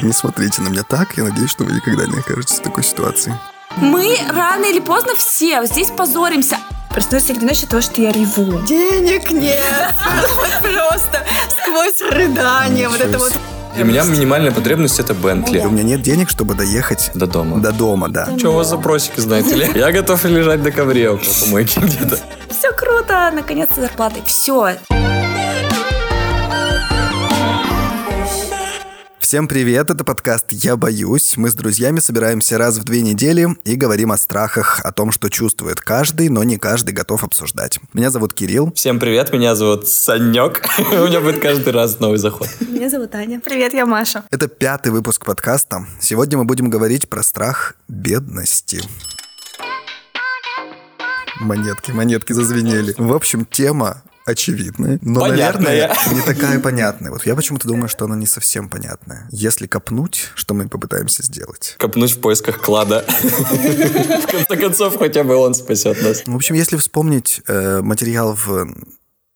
Не смотрите на меня так, я надеюсь, что вы никогда не окажетесь в такой ситуации. Мы рано или поздно все здесь позоримся. Проснулась среди ночи того, что я реву. Денег нет. Просто сквозь рыдание. Вот это вот. Для меня минимальная потребность это Бентли. У меня нет денег, чтобы доехать До дома. до дома, да. Что у вас за просики, знаете ли? Я готов лежать на ковре около помойки где-то. Все круто, наконец-то зарплаты. Все. Всем привет, это подкаст «Я боюсь». Мы с друзьями собираемся раз в две недели и говорим о страхах, о том, что чувствует каждый, но не каждый готов обсуждать. Меня зовут Кирилл. Всем привет, меня зовут Санек. У меня будет каждый раз новый заход. Меня зовут Аня. Привет, я Маша. Это пятый выпуск подкаста. Сегодня мы будем говорить про страх бедности. Монетки, монетки зазвенели. В общем, тема очевидная, но, Понятная. наверное, не такая понятная. Вот я почему-то думаю, что она не совсем понятная. Если копнуть, что мы попытаемся сделать? Копнуть в поисках клада. В конце концов, хотя бы он спасет нас. В общем, если вспомнить э, материал в...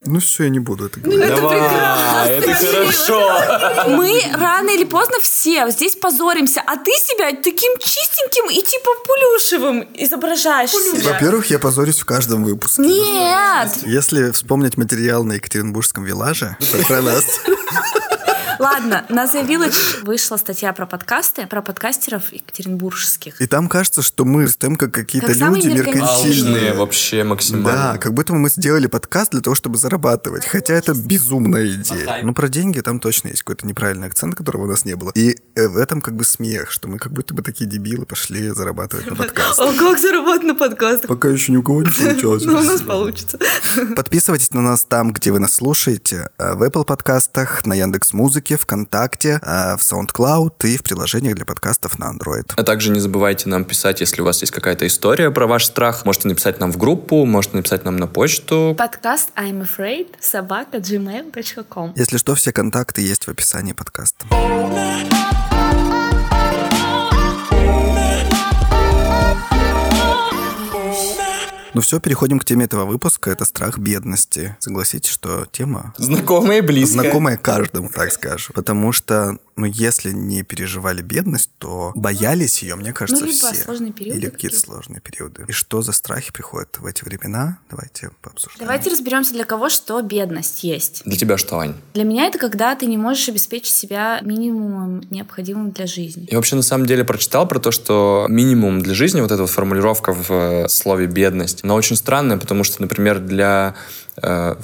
Ну все, я не буду это говорить. Давай, это хорошо. Мы рано или поздно все здесь позоримся, а ты себя таким чистеньким и типа плюшевым изображаешь себя. Во-первых, я позорюсь в каждом выпуске. Нет! Если вспомнить материал на Екатеринбургском виллаже про нас, Ладно, на The Village вышла статья про подкасты, про подкастеров екатеринбургских. и там кажется, что мы стоим как какие-то Как люди меркантильные. вообще максимально. Да, как будто мы сделали подкаст для того, чтобы зарабатывать. Хотя это безумная идея. Ну, про деньги там точно есть какой-то неправильный акцент, которого у нас не было. И э, в этом как бы смех, что мы как будто бы такие дебилы пошли зарабатывать на подкаст. А как заработать на подкастах? Пока еще ни у кого не получалось. Ну, у нас получится. Подписывайтесь на нас там, где вы нас слушаете. э, В Apple подкастах, на Яндекс Музыке, ВКонтакте, э, в SoundCloud и в приложениях для подкастов на Android. А также не забывайте нам писать, если у вас есть какая-то история про ваш страх. Можете написать нам в группу, можете написать нам на почту. Подкаст I'm Afraid собака gmail.com. Если что, все контакты есть в описании подкаста. Ну все, переходим к теме этого выпуска. Это страх бедности. Согласитесь, что тема Знакомые и близкие. знакомая каждому, так скажем. Потому что, ну, если не переживали бедность, то боялись ее, мне кажется, Ну, либо все. сложные периоды Или какие-то какие-то. сложные периоды. И что за страхи приходят в эти времена? Давайте пообсуждаем. Давайте разберемся, для кого что бедность есть. Для тебя что, Ань? Для меня это когда ты не можешь обеспечить себя минимумом необходимым для жизни. Я вообще на самом деле прочитал про то, что минимум для жизни, вот эта вот формулировка в э, слове бедность, она очень странная, потому что, например, для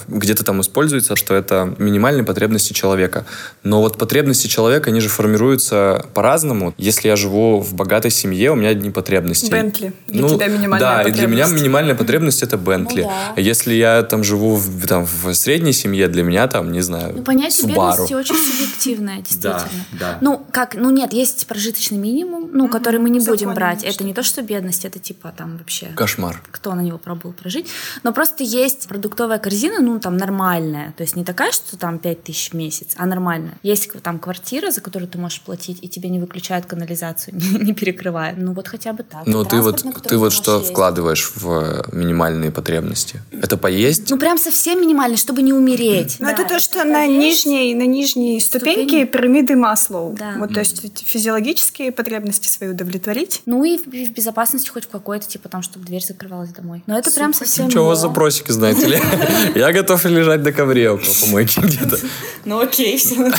где-то там используется, что это минимальные потребности человека. Но вот потребности человека, они же формируются по-разному. Если я живу в богатой семье, у меня одни потребности. Бентли. Для тебя минимальная Да, и для меня потребность. минимальная потребность это Бентли. Ну да. Если я там живу в, там, в средней семье, для меня там, не знаю, Ну, понятие Subaru. бедности очень субъективное, действительно. да. Ну, как, ну нет, есть прожиточный минимум, ну, который мы не в будем брать. есть. Это не то, что бедность, это типа там вообще... Кошмар. кто на него пробовал прожить. Но просто есть продуктовая корзина, ну, там, нормальная. То есть не такая, что там 5 тысяч в месяц, а нормальная. Есть там квартира, за которую ты можешь платить, и тебе не выключают канализацию, не, не перекрывают. Ну, вот хотя бы так. Ну, ты вот, ты вот что ездить. вкладываешь в э, минимальные потребности? Это поесть? Ну, прям совсем минимально, чтобы не умереть. Ну, Да, это то, что на нижней, на нижней ступеньке пирамиды Маслоу. Да. Вот, то есть физиологические потребности свои удовлетворить. Ну, и в, и в безопасности хоть в какой-то, типа там, чтобы дверь закрывалась домой. Но это прям совсем... Что у вас мало. за просики, знаете ли? Я готов лежать на ковре около помойки где-то. Ну окей, все.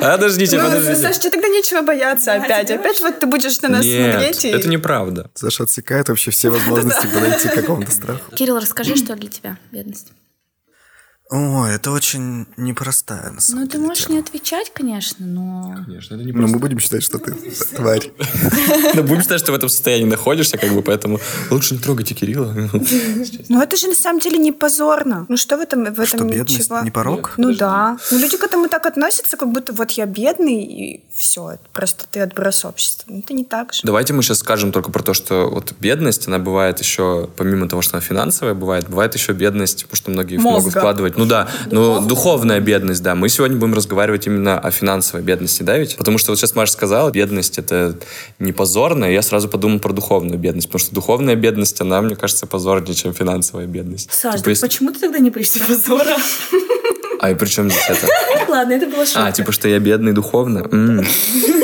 Подождите, Ну, подождите. Саш, тебе тогда нечего бояться опять. Опять вот ты будешь на нас смотреть и... это неправда. Саша отсекает вообще все возможности подойти к какому-то страху. Кирилл, расскажи, что для тебя бедность? Ой, это очень непростая, на самом Ну, ты деле, можешь тема. не отвечать, конечно, но... Конечно, это не Но мы будем считать, что ты тварь. Но будем считать, что в этом состоянии находишься, как бы, поэтому лучше не трогайте Кирилла. Ну, это же на самом деле не позорно. Ну, что в этом, в этом Что, бедность ничего? не порог? Ну да. Ну, люди к этому так относятся, как будто вот я бедный, и все. Просто ты отброс общества. Ну, это не так же. Давайте мы сейчас скажем только про то, что вот бедность, она бывает еще, помимо того, что она финансовая бывает, бывает еще бедность, потому что многие могут вкладывать. Ну да, ну духовная бедность, да. Мы сегодня будем разговаривать именно о финансовой бедности, да, ведь? Потому что вот сейчас Маша сказала, бедность это не позорно, и я сразу подумал про духовную бедность, потому что духовная бедность, она, мне кажется, позорнее, чем финансовая бедность. Саш, Типа, так если- почему ты тогда не боишься позора? А и при чем здесь это? Ладно, это было шутка. А, типа, что я бедный духовно?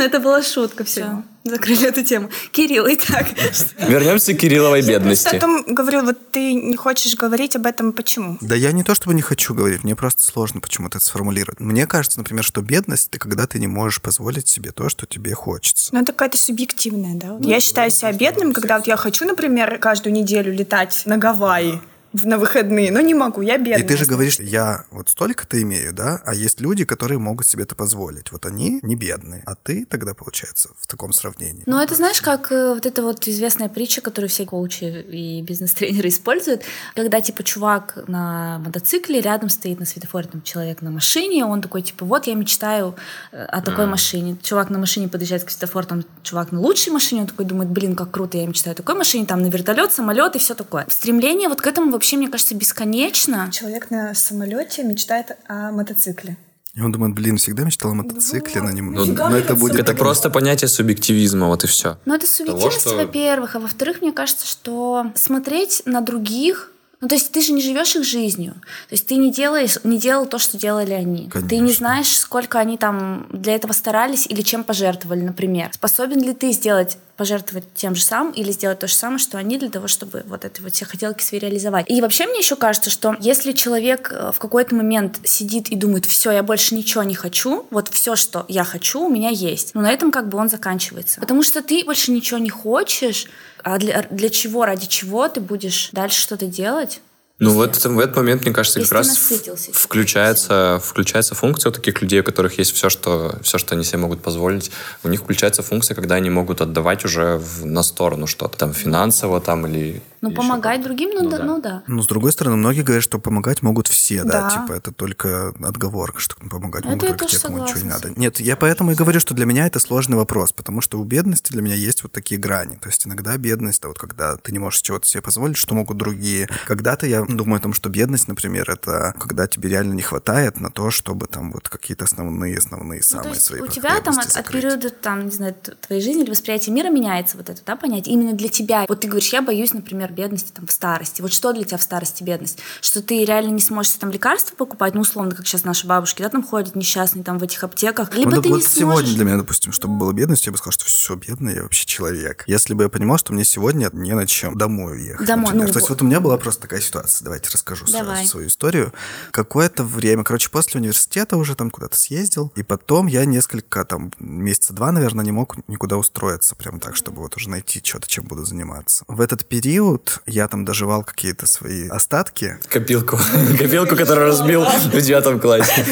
М. Но это была шутка, все. Закрыли эту тему. Кирилл, итак. Вернемся к Кирилловой бедности. Потом говорил, вот ты не хочешь говорить об этом, почему? Да я не то чтобы не хочу говорить, мне просто сложно почему-то это сформулировать. Мне кажется, например, что бедность это когда ты не можешь позволить себе то, что тебе хочется. Ну, это какая-то субъективная, да? Вот я считаю себя бедным, когда вот я хочу, например, каждую неделю летать на Гавайи на выходные, но не могу, я бедная. И ты же говоришь, я вот столько-то имею, да, а есть люди, которые могут себе это позволить. Вот они не бедные, а ты тогда, получается, в таком сравнении. Ну, это знаешь, как э, вот эта вот известная притча, которую все коучи и бизнес-тренеры используют, когда, типа, чувак на мотоцикле, рядом стоит на светофоре там человек на машине, он такой, типа, вот я мечтаю э, о такой машине. Чувак на машине подъезжает к светофору, там чувак на лучшей машине, он такой думает, блин, как круто, я мечтаю о такой машине, там на вертолет, самолет и все такое. Стремление вот к этому вообще, мне кажется, бесконечно. Человек на самолете мечтает о мотоцикле. И он думает, блин, всегда мечтал о мотоцикле на нем. Ну, Но это будет Это так- просто понятие субъективизма, вот и все. Ну, это субъективность, что- во-первых. А во-вторых, мне кажется, что смотреть на других ну, то есть ты же не живешь их жизнью. То есть ты не делаешь, не делал то, что делали они. Ты не Конечно. знаешь, сколько они там для этого старались или чем пожертвовали, например. Способен ли ты сделать пожертвовать тем же самым или сделать то же самое, что они для того, чтобы вот эти вот все хотелки свои реализовать. И вообще мне еще кажется, что если человек э, в какой-то момент сидит и думает, все, я больше ничего не хочу, вот все, что я хочу, у меня есть. Ну, на этом как бы он заканчивается. Потому что ты больше ничего не хочешь, а для, для чего, ради чего ты будешь дальше что-то делать? Ну, вот в этот момент, мне кажется, как раз в- включается, включается функция у таких людей, у которых есть все, что, все, что они себе могут позволить. У них включается функция, когда они могут отдавать уже в- на сторону что-то. Там финансово там или... Ну, помогать еще другим, ну, Ну да, да. ну да. Но с другой стороны, многие говорят, что помогать могут все, да, Да. типа это только отговорка, что помогать Это могут только те, кому ничего не надо. Нет, я поэтому и говорю, что для меня это сложный вопрос, потому что у бедности для меня есть вот такие грани. То есть иногда бедность, да, вот когда ты не можешь чего-то себе позволить, что могут другие. Когда-то я думаю о том, что бедность, например, это когда тебе реально не хватает на то, чтобы там вот какие-то основные, основные, Ну, самые то есть свои у тебя там от, от периода там, не знаю, твоей жизни или восприятия мира меняется вот это, да, понятие? Именно для тебя. Вот ты говоришь, я боюсь, например, бедности там в старости. Вот что для тебя в старости бедность? Что ты реально не сможешь там лекарства покупать, ну, условно, как сейчас наши бабушки, да, там ходят несчастные там в этих аптеках. Либо Ну, ты вот не сегодня сможешь... для меня, допустим, чтобы было бедность, я бы сказал, что все бедно, я вообще человек. Если бы я понимал, что мне сегодня не на чем домой уехать. Домой, например. ну То есть вот. у меня была просто такая ситуация. Давайте расскажу Давай. свою историю. Какое-то время, короче, после университета уже там куда-то съездил, и потом я несколько, там, месяца два, наверное, не мог никуда устроиться, прям так, чтобы вот уже найти что-то, чем буду заниматься. В этот период я там доживал какие-то свои остатки, Копилку. Копилку, которую разбил в девятом классе.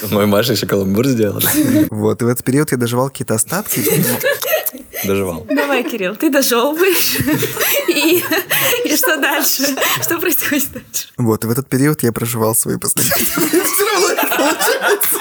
Мой Маша еще каламбур сделал. вот, и в этот период я доживал какие-то остатки, Доживал. Давай, Кирилл, ты дожевываешь. И, и что дальше? Что происходит дальше? Вот, и в этот период я проживал свои последние... Всё равно не получается.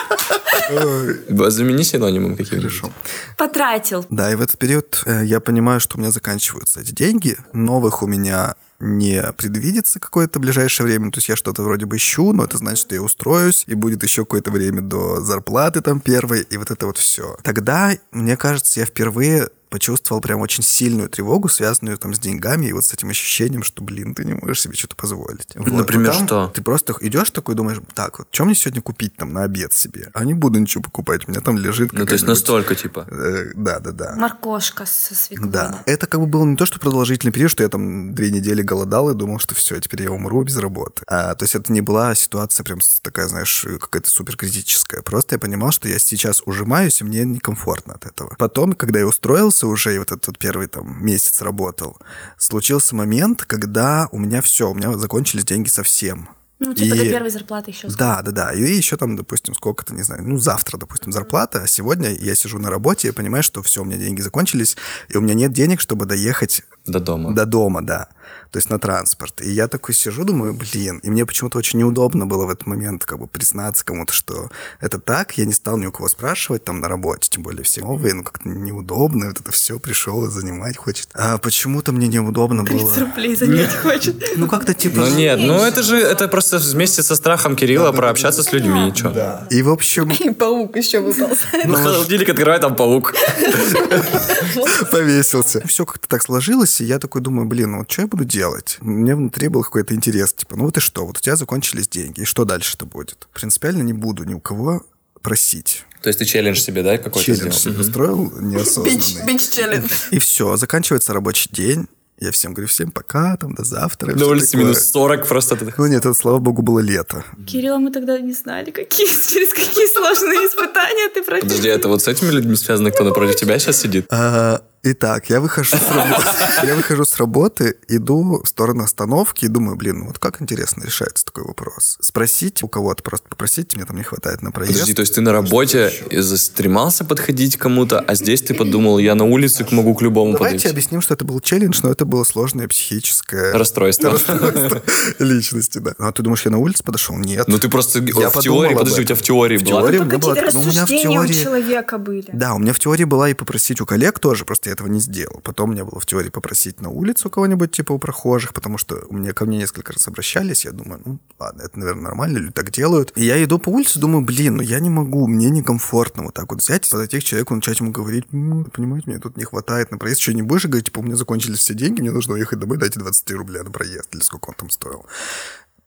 Замени синонимом каким-нибудь. Хорошо. Потратил. Да, и в этот период э, я понимаю, что у меня заканчиваются эти деньги. Новых у меня не предвидится какое-то ближайшее время. То есть я что-то вроде бы ищу, но это значит, что я устроюсь, и будет еще какое-то время до зарплаты там первой, и вот это вот все. Тогда, мне кажется, я впервые почувствовал прям очень сильную тревогу, связанную там с деньгами и вот с этим ощущением, что, блин, ты не можешь себе что-то позволить. Вот. Например, Потом что? Ты просто идешь такой, думаешь, так, вот, что мне сегодня купить там на обед себе? А не буду ничего покупать, у меня там лежит Ну, то есть настолько, типа. Э, Да, да, да. Моркошка со свеклой. Да, это как бы было не то, что продолжительный период, что я там две недели голодал и думал, что все, теперь я умру без работы. А, то есть это не была ситуация прям такая, знаешь, какая-то суперкритическая. Просто я понимал, что я сейчас ужимаюсь, и мне некомфортно от этого. Потом, когда я устроился уже, и вот этот первый там месяц работал, случился момент, когда у меня все, у меня закончились деньги совсем. Ну, типа И- до первой зарплаты еще Да, да, да. И еще там, допустим, сколько-то, не знаю, ну, завтра, допустим, зарплата, а сегодня я сижу на работе и понимаю, что все, у меня деньги закончились, и у меня нет денег, чтобы доехать До дома. до дома, да. То есть на транспорт. И я такой сижу, думаю, блин. И мне почему-то очень неудобно было в этот момент как бы признаться кому-то, что это так. Я не стал ни у кого спрашивать там на работе, тем более все новые, ну как-то неудобно. Вот это все пришел и занимать хочет. А почему-то мне неудобно было. рублей занять хочет. Ну как-то типа... Ну нет, ну это же, это просто вместе со страхом Кирилла прообщаться с людьми. Чё? Да. И в общем, И паук еще выпал. Ну, холодильник открывает, там паук. повесился. Все как-то так сложилось, и я такой думаю, блин, ну вот что я буду делать? Меня внутри был какой-то интерес, типа, ну вот и что, вот у тебя закончились деньги, и что дальше-то будет? Принципиально не буду ни у кого просить. То есть ты челлендж себе, да, какой-то Челлендж себе сделал? Мгм. устроил неосознанный. Бенч-челлендж. И все, заканчивается рабочий день. Я всем говорю, всем пока, там, до завтра. На всё улице минус 40 просто. Ну нет, это, слава богу, было лето. Кирилла, мы тогда не знали, какие. Через какие сложные испытания ты пройдешь. Подожди, это вот с этими людьми связано, кто напротив тебя сейчас сидит? Итак, я выхожу с работы, я выхожу с работы, иду в сторону остановки и думаю, блин, ну вот как интересно решается такой вопрос. Спросить у кого-то, просто попросить, мне там не хватает на проезд. Подожди, то есть ты на работе застремался подходить к кому-то, а здесь ты подумал, я на улице могу к любому Давайте подойти. объясним, что это был челлендж, но это было сложное психическое Расстройство. расстройство личности, да. Ну, а ты думаешь, я на улице подошел? Нет. Ну ты просто Я в теории, подожди, у тебя в теории В была? теории Ну, у меня была- какие-то ну, у меня в теории- человека были. Да, у меня в теории была и попросить у коллег тоже, просто я этого не сделал. Потом меня было в теории попросить на улицу кого-нибудь, типа у прохожих, потому что у меня ко мне несколько раз обращались, я думаю, ну, ладно, это, наверное, нормально, люди так делают. И я иду по улице, думаю, блин, ну я не могу, мне некомфортно вот так вот взять, подойти к человеку, начать ему говорить, ну, понимаете, мне тут не хватает на проезд, что не будешь говорить, типа, у меня закончились все деньги, мне нужно уехать домой, дайте 23 рубля на проезд, или сколько он там стоил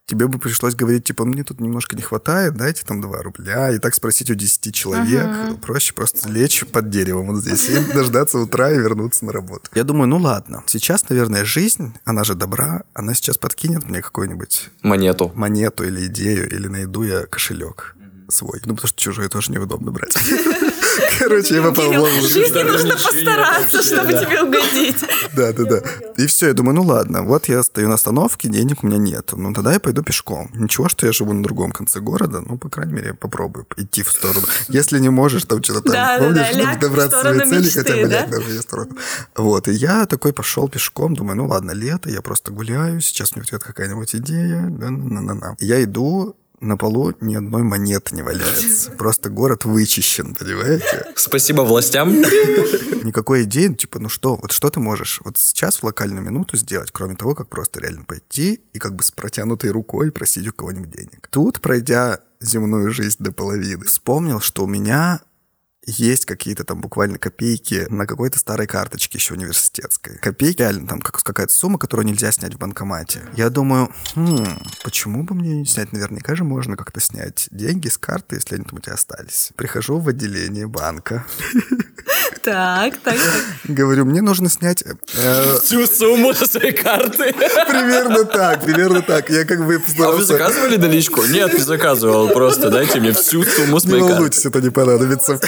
тебе бы пришлось говорить, типа, мне тут немножко не хватает, дайте там 2 рубля, и так спросить у 10 человек. Проще просто лечь под деревом вот здесь и дождаться утра и вернуться на работу. Я думаю, ну ладно, сейчас, наверное, жизнь, она же добра, она сейчас подкинет мне какую-нибудь Монету. монету или идею, или найду я кошелек свой. Ну, потому что чужой тоже неудобно брать. Короче, я попал в ловушку. В жизни нужно постараться, чтобы тебе угодить. Да, да, да. И все, я думаю, ну ладно, вот я стою на остановке, денег у меня нет. Ну тогда я пойду пешком. Ничего, что я живу на другом конце города, ну, по крайней мере, я попробую идти в сторону. Если не можешь, там что-то там, помнишь, чтобы в добраться до своей сторону цели, хотя бы да? на свою сторону. Вот, и я такой пошел пешком, думаю, ну ладно, лето, я просто гуляю, сейчас мне придет какая-нибудь идея, на-на-на-на. Я иду, на полу ни одной монеты не валяется. Просто город вычищен, понимаете? Спасибо властям. никакой идеи, ну, типа, ну что, вот что ты можешь вот сейчас в локальную минуту сделать, кроме того, как просто реально пойти и как бы с протянутой рукой просить у кого-нибудь денег. Тут, пройдя земную жизнь до половины, вспомнил, что у меня есть какие-то там буквально копейки на какой-то старой карточке еще университетской. Копейки, реально там как, какая-то сумма, которую нельзя снять в банкомате. Я думаю, хм, почему бы мне не снять? Наверняка же можно как-то снять деньги с карты, если они там у тебя остались. Прихожу в отделение банка, Так, так, так. говорю, мне нужно снять э, Всю сумму со своей карты. примерно так, примерно так. Я как бы А вы заказывали наличку? Нет, не заказывал. Просто дайте мне всю сумму с Не моей карты. волнуйтесь, это не понадобится.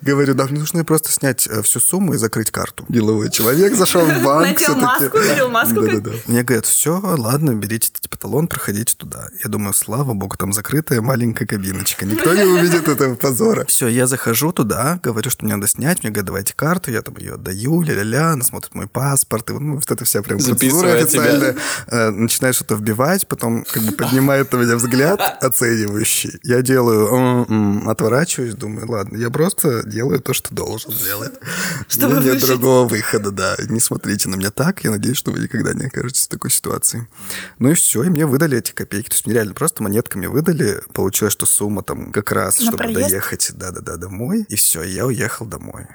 Говорю, да, мне нужно просто снять э, всю сумму и закрыть карту. Деловой человек зашел в банк. Надел маску, надел маску. Мне говорят, все, ладно, берите типа талон, проходите туда. Я думаю, слава богу, там закрытая маленькая кабиночка. Никто не увидит этого позора. Все, я захожу туда, говорю, что мне надо снять. Мне говорят, давайте карту, я там ее отдаю, ля-ля-ля, она смотрит мой паспорт. И ну, вот это вся прям процедура Записывает тебя. официальная. Э, Начинает что-то вбивать, потом как бы поднимает на меня взгляд оценивающий. Я делаю, «М-м», отворачиваюсь, думаю, ладно, я просто делаю то, что должен делать. Чтобы У меня нет другого выхода, да. Не смотрите на меня так. Я надеюсь, что вы никогда не окажетесь в такой ситуации. Ну и все, и мне выдали эти копейки. То есть мне реально просто монетками выдали. Получилось, что сумма там как раз, На чтобы проезд? доехать, да-да-да, домой. И все, я уехал домой.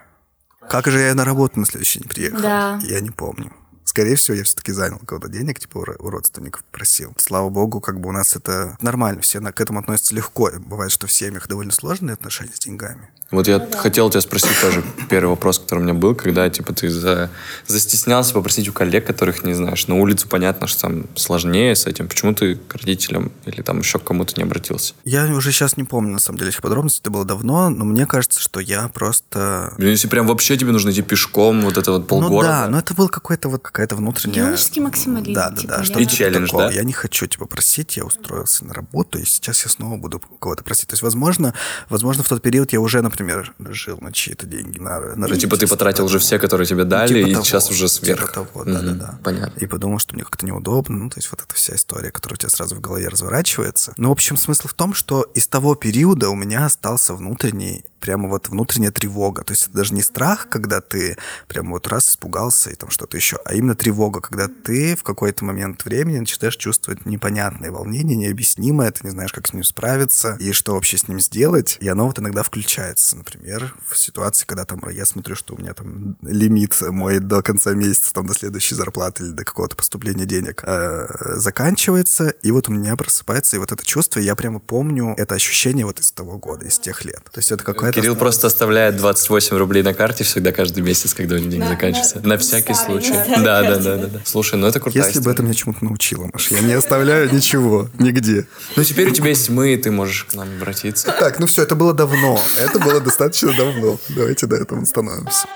Как же я на работу на следующий день приехал? Да. Я не помню. Скорее всего, я все-таки занял кого-то денег, типа у ро- у родственников просил. Слава богу, как бы у нас это нормально, все на- к этому относятся легко. Бывает, что в семьях довольно сложные отношения с деньгами. Вот я хотел тебя спросить тоже первый вопрос, который у меня был, когда типа ты за- застеснялся попросить у коллег, которых не знаешь. На улицу понятно, что там сложнее с этим. Почему ты к родителям или там еще к кому-то не обратился? Я уже сейчас не помню, на самом деле, этих подробностей. Это было давно, но мне кажется, что я просто... Блин, если прям вообще тебе нужно идти пешком, вот это вот Ну полгорода. да, но это был какой-то вот какая-то внутренняя... Юношеский максимализм, Да, да, типа, да. что-то И челлендж, такого. да? Я не хочу, типа, просить, я устроился на работу, и сейчас я снова буду кого-то просить. То есть, возможно, возможно, в тот период я уже, например, жил на чьи-то деньги, на, на Ну, типа ты потратил уже все, которые тебе дали, Типа и того, сейчас уже типа сверх. того, да, да, Мгм, да. Понятно. И подумал, что мне как-то неудобно. Ну, то есть вот эта вся история, которая у тебя сразу в голове разворачивается. Ну, в общем, смысл в том, что из того периода у меня остался внутренний прямо вот внутренняя тревога. То есть это даже не страх, когда ты прямо вот раз испугался и там что-то еще, а именно тревога, когда ты в какой-то момент времени начинаешь чувствовать непонятное волнение, необъяснимое, ты не знаешь, как с ним справиться и что вообще с ним сделать. И оно вот иногда включается. Например, в ситуации, когда там я смотрю, что у меня там лимит мой до конца месяца, там до следующей зарплаты или до какого-то поступления денег э, заканчивается, и вот у меня просыпается и вот это чувство, я прямо помню это ощущение вот из того года, из тех лет. То есть это какая-то... Кирилл просто оставляет 28 рублей на карте всегда каждый месяц, когда у него деньги заканчиваются. На, всякий случай. Да, да, да, да, да. Слушай, ну это крутая Если бы это меня чему-то научило, Маш, я не оставляю ничего, нигде. Ну теперь у тебя есть мы, и ты можешь к нам обратиться. Так, ну все, это было давно. Это было достаточно давно. Давайте до этого остановимся.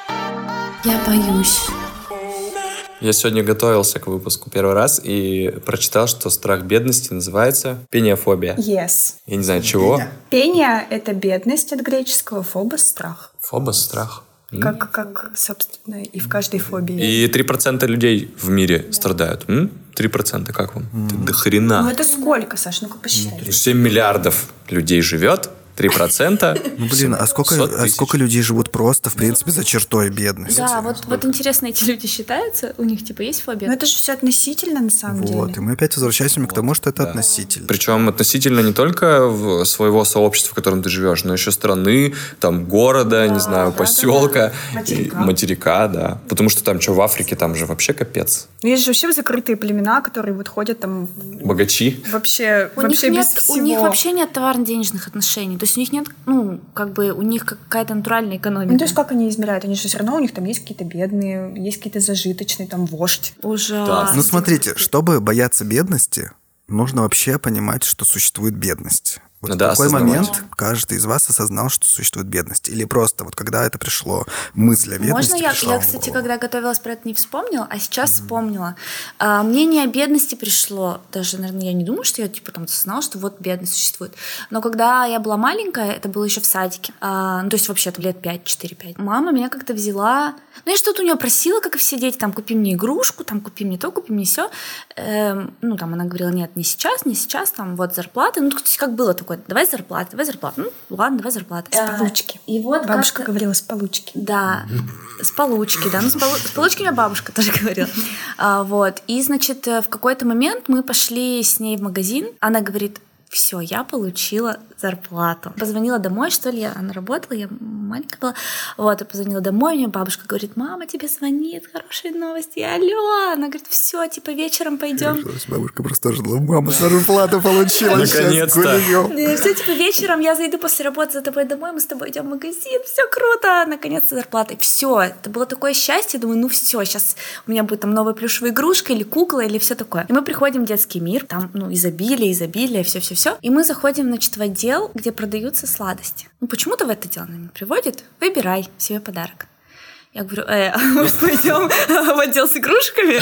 Я боюсь. Я сегодня готовился к выпуску первый раз и прочитал, что страх бедности называется пениофобия. Yes. Я не знаю, чего. Пения — это бедность от греческого, фобос — страх. Фобос, страх. Как, как, собственно, и в каждой фобии. И 3% людей в мире страдают. М? 3%, как вам? Это до Ну хрена. это сколько, Саш? Ну-ка посчитай. 7 миллиардов людей живет, 3%. Ну, блин, а сколько, 700 а сколько людей живут просто, в принципе, за чертой бедности? Да, вот, вот интересно, эти люди считаются? У них типа есть фобия? Ну это же все относительно на самом Вот, и деле. мы опять возвращаемся к тому, что это Да. относительно. Причем относительно не только своего сообщества, в котором ты живешь, но еще страны, там, города, не знаю, поселка, Материка. и- материка, да. Потому что там что, в Африке, там же вообще капец. Ну, Есть же вообще закрытые племена, которые вот ходят там Богачи. вообще, У них, вообще нет, без у всего. них вообще нет товарно-денежных отношений. То есть у них нет, ну, как бы у них какая-то натуральная экономика. Ну, то есть как они измеряют? Они же все равно, у них там есть какие-то бедные, есть какие-то зажиточные, там, вождь. Ужасно. Ну, смотрите, чтобы бояться бедности, нужно вообще понимать, что существует бедность. Вот Надо в какой осознавать. момент каждый из вас осознал, что существует бедность? Или просто вот когда это пришло, мысль о бедности Можно я, пришла я, кстати, когда готовилась про это, не вспомнила, а сейчас вспомнила. А, мнение о бедности пришло. Даже, наверное, я не думаю, что я типа там осознала, что вот бедность существует. Но когда я была маленькая, это было еще в садике. А, ну, то есть вообще-то лет 5, 4-5. Мама меня как-то взяла. Ну, я что-то у нее просила, как и все дети, там, купи мне игрушку, там, купи мне то, купи мне все. ну, там, она говорила, нет, не сейчас, не сейчас, там, вот зарплаты. Ну, то есть как было такое, давай зарплаты, давай зарплаты. Ну, ладно, давай зарплаты. С получки. И вот Бабушка как-то- говорила с получки. да, с получки, да. Ну, с, полу- с получки у меня бабушка тоже говорила. А, вот. И, значит, в какой-то момент мы пошли с ней в магазин. Она говорит, все, я получила зарплату. Позвонила домой, что ли, я, она работала, я маленькая была. Вот, и позвонила домой, мне бабушка говорит, мама тебе звонит, хорошие новости. Я, алло, она говорит, все, типа вечером пойдем. Бабушка просто жила, мама зарплату получила, Наконец-то. гуляем». Все, типа, вечером я зайду после работы за тобой домой, мы с тобой идем в магазин, все круто, наконец-то зарплата. Все, это было такое счастье, думаю, ну все, сейчас у меня будет там новая плюшевая игрушка или кукла, или все такое. И мы приходим в детский мир, там, ну, изобилие, изобилие, все-все-все. И мы заходим, значит, в отдел, где продаются сладости. Ну, почему-то в это дело меня приводит. Выбирай себе подарок. Я говорю, э, а мы пойдем в отдел с игрушками?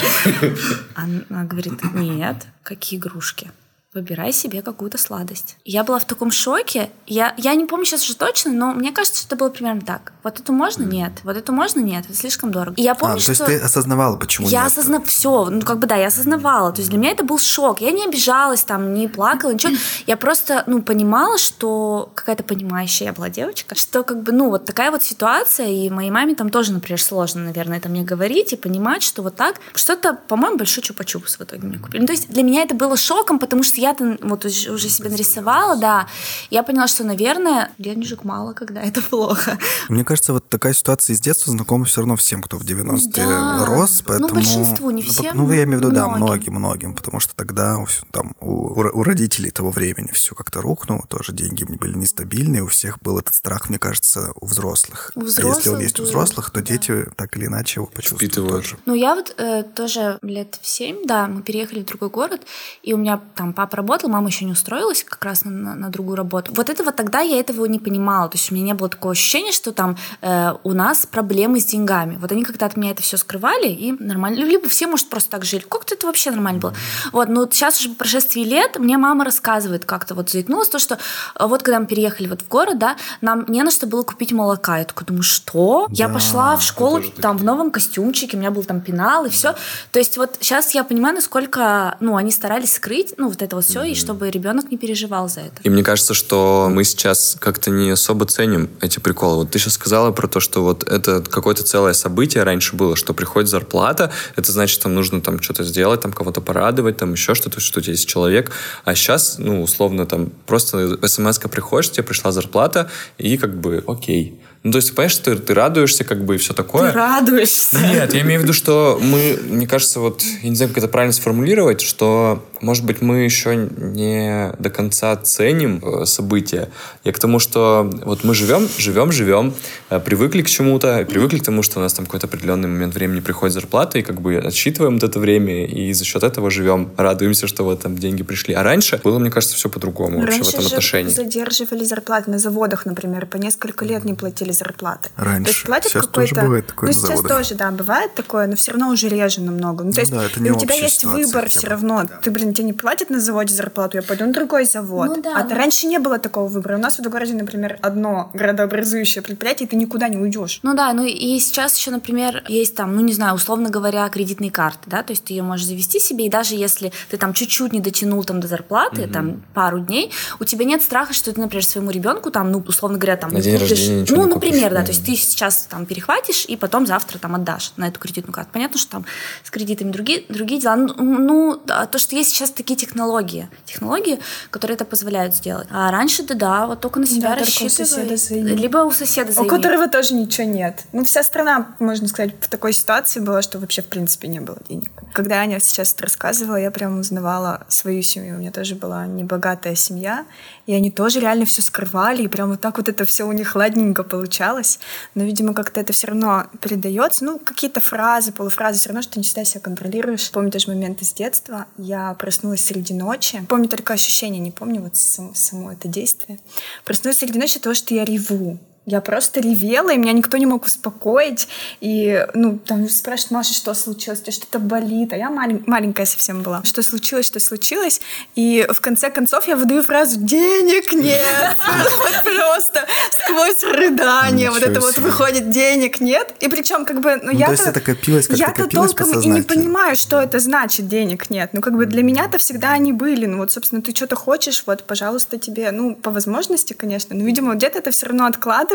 Она говорит, нет, какие игрушки? Выбирай себе какую-то сладость. Я была в таком шоке. Я, я не помню сейчас уже точно, но мне кажется, что это было примерно так. Вот эту можно? Нет. Вот эту можно? Нет. Это слишком дорого. И я А, помню, то есть что... ты осознавала, почему Я нет? осознавала все, ну как бы да, я осознавала. То есть для меня это был шок. Я не обижалась, там, не плакала, ничего. Я просто, ну, понимала, что какая-то понимающая я была девочка, что как бы, ну, вот такая вот ситуация, и моей маме там тоже, например, сложно, наверное, это мне говорить и понимать, что вот так, что-то, по-моему, большой чупа-чупс в итоге мне купили. Ну, то есть для меня это было шоком, потому что я-то вот уж- уже себе нарисовала, да. Я поняла, что, наверное, денежек мало, когда это плохо. Мне кажется, вот такая ситуация из детства знакома все равно всем, кто в 90-е Да. рос, Ну, поэтому... большинству, не Ну, всем, Ну, я имею в виду, да, многим. многим, потому что тогда там, у, у ро- у родителей того времени все как-то рухнуло, тоже деньги были нестабильные, у всех был этот страх, мне кажется, у взрослых. У а если он взрослых есть у взрослых, то да. дети так или иначе его почувствуют Впитывают. тоже. Ну, я вот э, тоже лет в семь, да, мы переехали в другой город, и у меня там папа работал, мама еще не устроилась как раз на, на- на другую работу. Вот этого тогда я этого не понимала, то есть у меня не было такого ощущения, что там э, у нас проблемы с деньгами. Вот они когда от меня это все скрывали, и нормально. Либо все, может, просто так жили. Как-то это вообще нормально было. Вот, но вот сейчас уже по прошествии лет мне мама рассказывает, как-то вот заикнулась, то, что э, вот когда мы переехали вот в город, да, нам не на что было купить молока. Я такая думаю, что? Я Да, пошла в школу там в новом костюмчике, у меня был там пенал и все. То есть вот сейчас я понимаю, насколько, ну, они старались скрыть, ну, вот это все, и чтобы ребенок не переживал за это. И мне кажется, что мы сейчас как-то не особо ценим эти приколы. Вот ты сейчас сказала про то, что вот это какое-то целое событие раньше было, что приходит зарплата, это значит, там нужно там что-то сделать, там кого-то порадовать, там еще что-то, что у тебя есть человек. А сейчас, ну, условно, там просто смс-ка приходишь, тебе пришла зарплата, и как бы окей. Ну, то есть, понимаешь, что ты, ты радуешься, как бы, и все такое. Ты радуешься. Нет, я имею в виду, что мы, мне кажется, вот, я не знаю, как это правильно сформулировать, что, может быть, мы еще не до конца ценим э, события. Я к тому, что вот мы живем, живем, живем, э, привыкли к чему-то, привыкли к тому, что у нас там какой-то определенный момент времени приходит зарплата, и как бы отсчитываем вот это время, и за счет этого живем, радуемся, что вот там деньги пришли. А раньше было, мне кажется, все по-другому вообще в этом же отношении. задерживали зарплаты на заводах, например, по несколько лет не платили зарплаты. Раньше. То есть платят Сейчас какой-то... тоже бывает такое ну, на сейчас заводах. тоже, да, бывает такое, но все равно уже реже намного. Ну, то Ну есть да, это и не у тебя есть выбор все равно. Ты, блин, тебе не платят на заводе зарплату, я пойду на другой завод. Ну да, а ну. раньше не было такого выбора. У нас в городе, например, одно градообразующее предприятие, и ты никуда не уйдешь. Ну да, ну и сейчас еще, например, есть там, ну не знаю, условно говоря, кредитные карты, да, то есть ты ее можешь завести себе, и даже если ты там чуть-чуть не дотянул там до зарплаты, там пару дней, у тебя нет страха, что ты, например, своему ребенку там, ну, условно говоря, там, На не день купишь- рождения ну, например, да, да. то есть ты сейчас там перехватишь и потом завтра там отдашь на эту кредитную карту. Понятно, что там с кредитами другие, другие дела. Ну, ну, да, то, что есть сейчас такие технологии, технологии, которые это позволяют сделать. А раньше, да, да, вот только на себя Да, у рассчитывай. Либо у соседа У займи. которого тоже ничего нет. Ну, вся страна, можно сказать, в такой ситуации была, что вообще, в принципе, не было денег. Когда Аня сейчас это рассказывала, я прям узнавала свою семью. У меня тоже была небогатая семья, и они тоже реально все скрывали, и прям вот так вот это все у них ладненько получалось. Но, видимо, как-то это все равно передается. Ну, какие-то фразы, полуфразы, все равно, что ты не всегда себя контролируешь. Помню тоже момент из детства. Я проснулась среди ночи. Помню только ощущение, не помню вот сам- само это действие. Проснулась среди ночи от того, что я реву. Я просто ревела, и меня никто не мог успокоить. И, ну, там спрашивают, Маша, что случилось? У тебя что-то болит? А я малень- маленькая совсем была. Что случилось, что случилось? И в конце концов я выдаю фразу «Денег нет!» Просто сквозь рыдание. Вот это вот выходит «Денег нет!» И причем как бы, ну, Ну, я то есть это копилось, как-то Я-то толком и не понимаю, что это значит «денег нет». Ну, как бы для меня-то всегда они были. Ну, вот, собственно, ты что-то хочешь, вот, пожалуйста, тебе, ну, по возможности, конечно, но, видимо, где-то это все равно откладывается,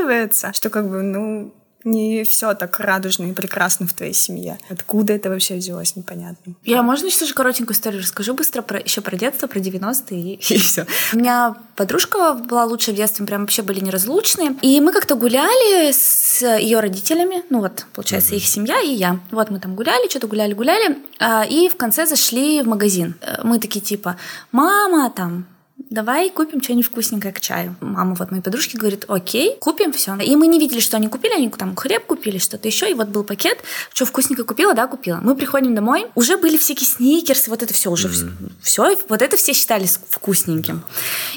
что как бы, ну, не все так радужно и прекрасно в твоей семье. Откуда это вообще взялось, непонятно. Я, можно еще тоже коротенькую историю расскажу быстро про, еще про детство, про 90-е и, все. У меня подружка была лучшая в детстве, мы прям вообще были неразлучные. И мы как-то гуляли с ее родителями, ну вот, получается, их семья и я. Вот мы там гуляли, что-то гуляли-гуляли, а, и в конце зашли в магазин. Э, Мы такие типа, мама, там, давай купим что-нибудь вкусненькое к чаю. Мама вот моей подружки говорит, окей, купим все. И мы не видели, что они купили, они там хлеб купили, что-то еще, и вот был пакет, что вкусненькое купила, да, купила. Мы приходим домой, уже были всякие сникерсы, вот это все уже, все, вот это все считали вкусненьким.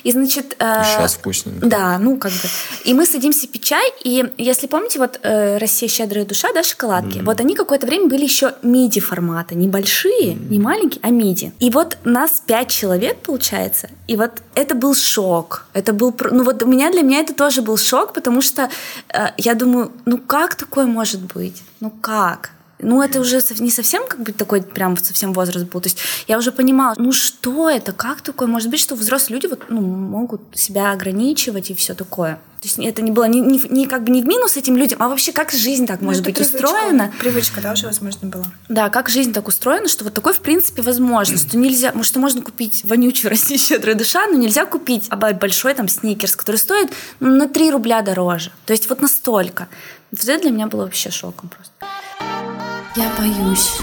И, значит... э, щас вкусненько. Да, ну как бы. И мы садимся пить чай, и если помните, вот э, «Россия щедрая душа», да, шоколадки, вот они какое-то время были еще миди формата, небольшие, не маленькие, а миди. И вот нас пять человек, получается, и вот это был шок. Это был, ну вот у меня, для меня это тоже был шок, потому что э, я думаю, ну как такое может быть? Ну как? Ну, это уже не совсем как бы такой прям совсем возраст был. То есть я уже понимала, ну что это, как такое может быть, что взрослые люди вот, ну, могут себя ограничивать и все такое. То есть это не было ни, ни- ни как бы не в минус этим людям, а вообще как жизнь так может Ну, это быть привычка. устроена. Привычка, да, уже, возможно, была. Да, как жизнь так устроена, что вот такой, в принципе, возможно, что нельзя, может, что можно купить вонючую Россию щедрая душа, но нельзя купить большой там сникерс, который стоит ну, на 3 рубля дороже. То есть вот настолько. Вот это для меня было вообще шоком просто. Я боюсь.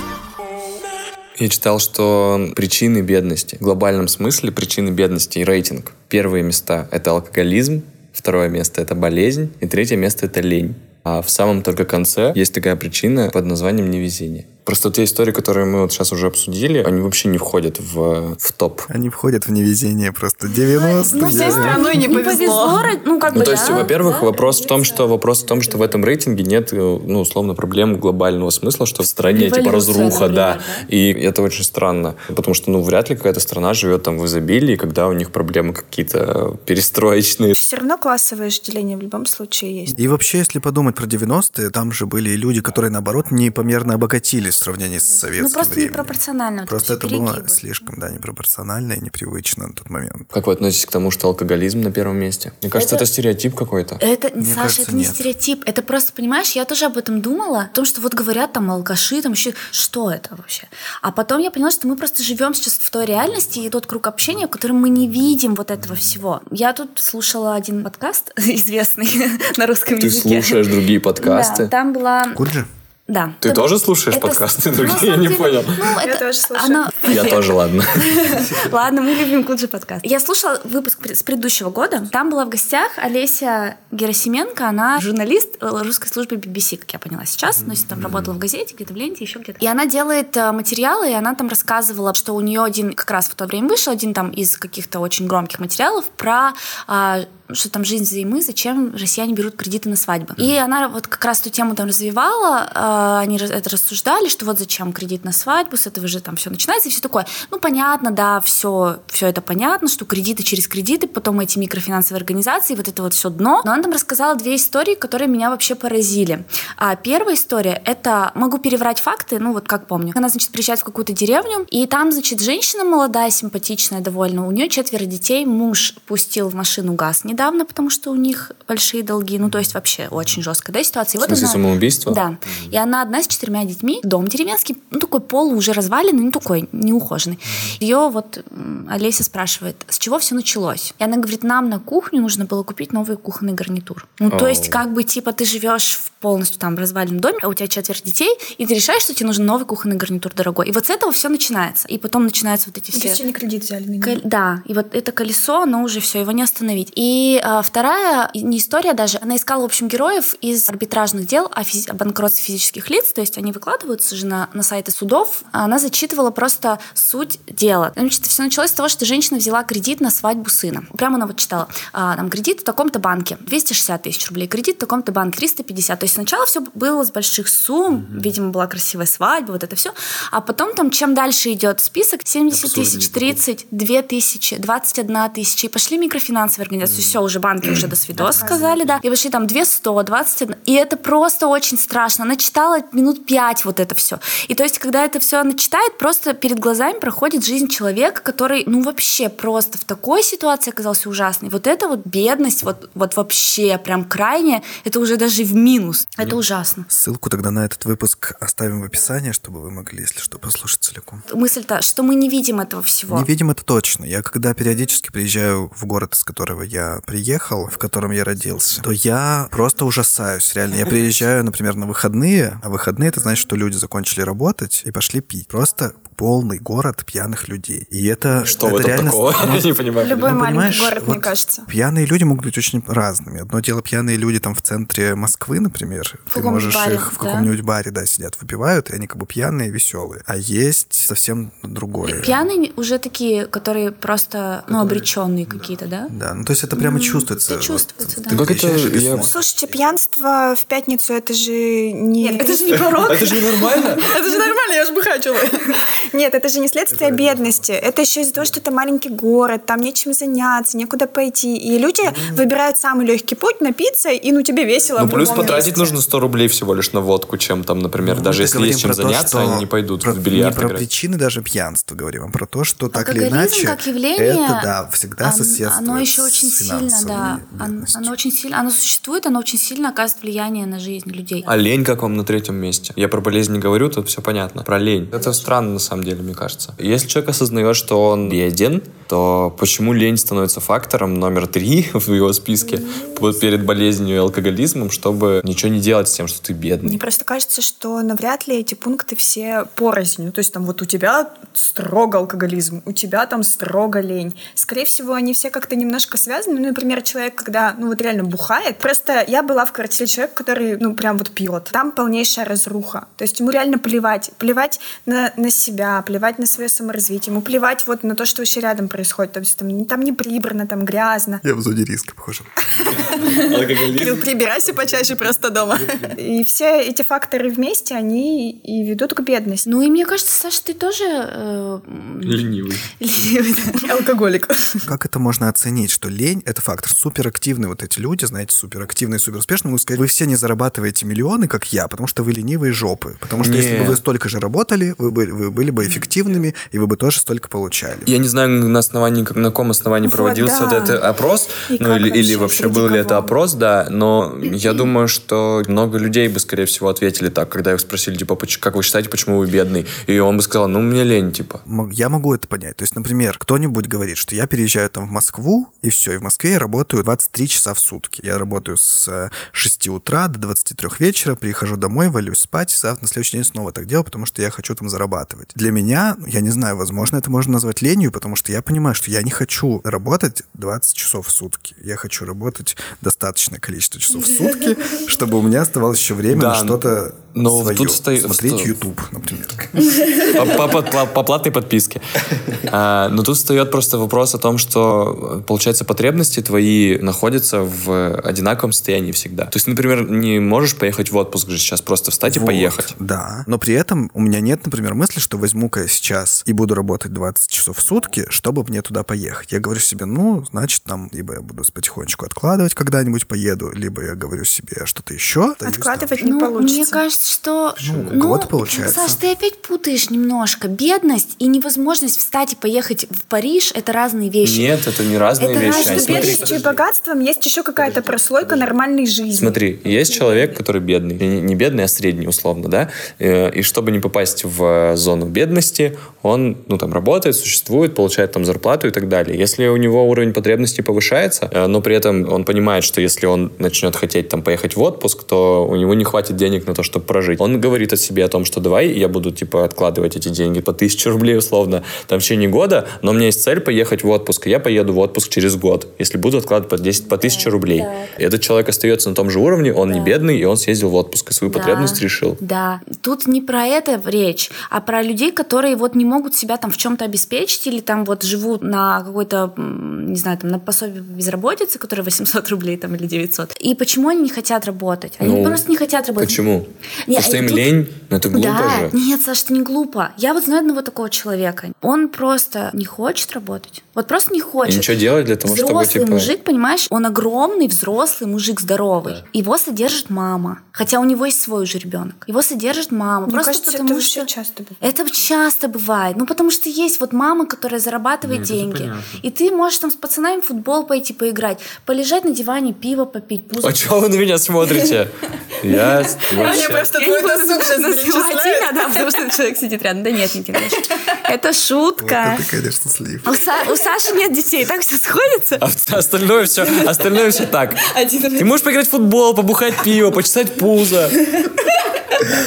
Я читал, что причины бедности, в глобальном смысле причины бедности и рейтинг. Первые места — это алкоголизм, второе место — это болезнь, и третье место — это лень. А в самом только конце есть такая причина под названием невезение. Просто те истории, которые мы вот сейчас уже обсудили, они вообще не входят в, в топ. Они входят в невезение просто. 90 Ну, всей страной не повезло. Ну, как Ну, бы, то есть, во-первых, да, вопрос в том, что вопрос в том, что в этом рейтинге нет, э, ну, условно, проблем глобального смысла, что в стране типа разруха, например, да. да. И это очень странно, потому что, ну, вряд ли какая-то страна живет там в изобилии, когда у них проблемы какие-то перестроечные. Все равно классовое разделение в любом случае есть. И вообще, если подумать про 90-е, там же были люди, которые, наоборот, непомерно обогатились. В сравнении с советским Ну, просто временем. непропорционально. вот Просто это было перегибы. слишком, да, непропорционально и непривычно на тот момент. Как вы относитесь к тому, что алкоголизм на первом месте? Мне кажется, это, стереотип какой-то. Это, Мне Саша, кажется, это не нет. стереотип. Это просто, понимаешь, я тоже об этом думала, о том, что вот говорят там алкаши, там еще что это вообще. А потом я поняла, что мы просто живем сейчас в той реальности и тот круг общения, в котором мы не видим вот этого всего. Я тут слушала один подкаст известный на русском Ты языке. слушаешь другие подкасты? Да, там была... Куджи? Да. Ты Там- тоже слушаешь это- подкасты ну, другие? на Я не деле, понял. Ну, Я это, тоже слушаю. она- Я тоже, ладно. Ладно, мы любим Куджи подкаст. Я слушала выпуск с предыдущего года. Там была в гостях Олеся Герасименко. Она журналист э, русской службы BBC, как я поняла сейчас. То есть там работала в газете, где-то в ленте, еще где-то. И она делает э, материалы, и она там рассказывала, что у нее один как раз в то время вышел один там из каких-то очень громких материалов про а, что там жизнь взаймы, зачем россияне берут кредиты на свадьбы. И она вот как раз эту тему там развивала, а, они это рассуждали, что вот зачем кредит на свадьбу, с этого же там все начинается и все такое. Ну, понятно, да, все, все это понятно, что кредиты через кредиты, потом эти микрофинансовые организации, вот это вот все дно. Но она там рассказала две истории, которые меня вообще поразили. А первая история, это, могу переврать факты, ну вот как помню. Она, значит, приезжает в какую-то деревню, и там, значит, женщина молодая, симпатичная довольно, у нее четверо детей, муж пустил в машину газ недавно, потому что у них большие долги, ну то есть вообще очень жесткая да, ситуация. И В смысле она- самоубийство? Да. И она одна с четырьмя детьми, дом деревенский, ну такой пол уже разваленный, ну такой неухоженный. Ее вот Олеся спрашивает, с чего все началось? И она говорит, нам на кухню нужно было купить новый кухонный гарнитур. Ну то есть как бы типа ты живешь в полностью там разваленном доме, а у тебя четверо детей, и ты решаешь, что тебе нужен новый кухонный гарнитур дорогой. И вот с этого все начинается. И потом начинаются вот эти все... есть они кредит взяли на. Кол- Да, и вот это колесо, оно уже все, его не остановить. И а, вторая, и не история даже, она искала, в общем, героев из арбитражных дел о, физи- о банкротстве физических лиц, то есть они выкладываются же на, на сайты судов. А Она зачитывала просто суть дела. Значит, все началось с того, что женщина взяла кредит на свадьбу сына. Прямо она вот читала, а, там, кредит в таком-то банке, 260 тысяч рублей, кредит в таком-то банке, 350. То есть сначала все было с больших сумм, видимо, была красивая свадьба, вот это все. А потом там, чем дальше идет список, 70 тысяч, 30, 2 тысячи, 21 тысяча. И пошли микрофинансовые организации. Все, уже банки уже до свидос сказали, да. И пошли там 200, 21. И это просто очень страшно. Она читала минут 5 вот это все. И то есть, когда это все она читает, просто перед глазами проходит жизнь человека, который, ну, вообще просто в такой ситуации оказался ужасный. Вот это вот бедность, вот, вот вообще прям крайне, это уже даже в минус. Это ужасно. Ссылку тогда на этот выпуск оставим в описании, чтобы вы могли, если что, послушать целиком. Мысль-то, что мы не видим этого всего. Не видим это точно. Я когда периодически приезжаю в город, из которого я приехал, в котором я родился, то я просто ужасаюсь. Реально, я приезжаю, например, на выходные, а выходные это значит, что люди закончили работать и пошли пить. Просто полный город пьяных людей. И это Что это в этом реально такого? ну, Я не понимаю. Любой ну, маленький город, мне вот кажется. Пьяные люди могут быть очень разными. Одно дело пьяные люди там в центре Москвы, например. В Ты можешь баре, их в да? каком-нибудь баре, да, сидят, выпивают, и они как бы пьяные, веселые. А есть совсем другое. Пьяные уже такие, которые просто, ну, обреченные какие-то, да? Да, ну то есть это прямо чувствуется. это чувствуется, да. ты как это- и я-. Слушайте, пьянство в пятницу это же не... Это же не порог. Это же нормально. Это же нормально, я же бухачила. Нет, это же не следствие бедности. Это еще из-за того, что это маленький город, там нечем заняться, некуда пойти. И люди выбирают самый легкий путь, напиться, и ну тебе весело. Ну, плюс потратить месте. нужно 100 рублей всего лишь на водку, чем там, например, Ну, даже если есть чем то, заняться, что- они не пойдут про- в бильярд Не про играть. причины даже пьянства говорим, а про то, что так или Алкоголизм иначе как явление, это, да, всегда он- соседствует Оно еще очень с сильно, да. Он- бедностью. Оно очень сильно, оно существует, оно очень сильно оказывает влияние на жизнь людей. А лень как вам на третьем месте? Я про болезнь не говорю, тут все понятно. Про лень. Это странно, на самом деле, мне кажется. Если человек осознает, что он беден, то почему лень становится фактором номер три в его списке вот перед болезнью и алкоголизмом, чтобы ничего не делать с тем, что ты бедный? Мне просто кажется, что навряд ли эти пункты все порознь. Ну, то есть там вот у тебя строго алкоголизм, у тебя там строго лень. Скорее всего, они все как-то немножко связаны. Ну, например, человек, когда, ну, вот реально бухает. Просто я была в квартире человека, который, ну, прям вот пьет. Там полнейшая разруха. То есть ему реально плевать. Плевать на, на себя, плевать на свое саморазвитие. Ему плевать вот на то, что вообще рядом происходит. То есть там, там не прибрано, там грязно. Я в зоне риска, похоже. Алкоголизм? прибирайся почаще просто дома. И все эти факторы вместе, они и ведут к бедности. Ну и мне кажется, Саша, ты тоже э, Ленивый. ленивый. Алкоголик. Как это можно оценить, что лень — это фактор. Суперактивные вот эти люди, знаете, суперактивные, суперуспешные, могут сказать, вы все не зарабатываете миллионы, как я, потому что вы ленивые жопы. Потому что если бы вы столько же работали, вы, бы, вы были бы эффективными, и вы бы тоже столько получали. Я не знаю, на основании, на каком основании Вот, проводился вот да. этот опрос, И ну или, или вообще, был ли это кого? опрос, да, но я думаю, что много людей бы, скорее всего, ответили так, когда их спросили, типа, «Поч- как вы считаете, почему вы бедный? И он бы сказал, ну, мне лень, типа. Я могу это понять. То есть, например, кто-нибудь говорит, что я переезжаю там в Москву, и все, и в Москве я работаю 23 часа в сутки. Я работаю с э, 6 утра до 23 вечера, прихожу домой, валюсь спать, и завтра на следующий день снова так делаю, потому что я хочу там зарабатывать. Для меня, я не знаю, возможно, это можно назвать ленью, потому что я понимаю, что я не хочу работать 20 часов в сутки. Я хочу работать достаточное количество часов в сутки, чтобы у меня оставалось еще время Да, на что-то но свое. тут стоит- Смотреть YouTube, например. По, по- по- по платной подписке. А, но тут встает просто вопрос о том, что, э, получается, потребности твои находятся в одинаковом состоянии всегда. То есть, например, не можешь поехать в отпуск же сейчас, просто встать и поехать. Да. Но при этом у меня нет, например, мысли, что возьму-ка я сейчас и буду работать 20 часов в сутки, чтобы мне туда поехать. Я говорю себе, ну, значит, там, либо я буду потихонечку откладывать, когда-нибудь поеду, либо я говорю себе что-то еще. Откладывать не Ну, получится. мне кажется, что... у кого-то получается. Саш, ты опять путаешь немножко. Бедность и невозможность встать и поехать в Париж — это разные вещи. Нет, это не разные Это вещи. разные смотри, бедностью и богатством есть еще какая-то прослойка нормальной жизни. Смотри, есть человек, который бедный. Не бедный, а средний, условно, да? Э, И чтобы не попасть в зону бедности, он, ну, там, работает, существует, получает там зарплату и так далее. Если у него уровень потребностей повышается, э, но при этом он понимает, что если он начнет хотеть там поехать в отпуск, то у него не хватит денег на то, чтобы прожить. Он говорит о себе о том, что давай я буду, типа, откладывать эти деньги по тысяче рублей, условно, там, в течение года, но у меня есть цель поехать в отпуск, и я поеду в отпуск через год, если буду откладывать по 10, по 1000 рублей. И этот человек остается на том же уровне, он не бедный, и он съездил в отпуск, и свою Да. потребность решил. Да, тут не про это речь, а про людей, которые вот не могут себя там в чем-то обеспечить или там вот живут на какой-то, не знаю, там на пособие по безработице, которое 800 рублей там или 900. И почему они не хотят работать? Они Ну, просто не хотят работать. Почему? Не, Потому что им тут- лень, ну это глупо да, же. нет, Саш, это не глупо. Я вот знаю одного такого человека. Он просто не хочет работать. Вот просто не хочет. И ничего делать для того, чтобы, взрослый типа- мужик, понимаешь, он огромный взрослый мужик здоровый. Его содержит мама. Хотя у него есть свой уже ребенок. Его содержит мама. Мне просто кажется, потому это что... часто бывает. Это часто бывает. Ну, потому что есть вот мама, которая зарабатывает деньги. И ты можешь там с пацанами в футбол пойти поиграть, полежать на диване, пиво попить, пузо А чего вы на меня смотрите? Я вообще... твой досуг сейчас Имя, да, потому что человек сидит рядом. Да нет, не делаешь. Это шутка. Вот это, конечно, слив. У, Са- у Саши нет детей, так все сходится. А остальное все, остальное все так. Ты можешь поиграть в футбол, побухать пиво, почесать пузо.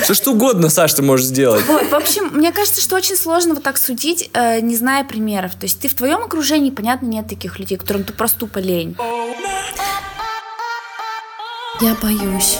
Все что угодно, Саш, ты можешь сделать. Вот, в общем, мне кажется, что очень сложно вот так судить, э, не зная примеров. То есть ты в твоем окружении, понятно, нет таких людей, которым ты просто тупо лень. Я боюсь.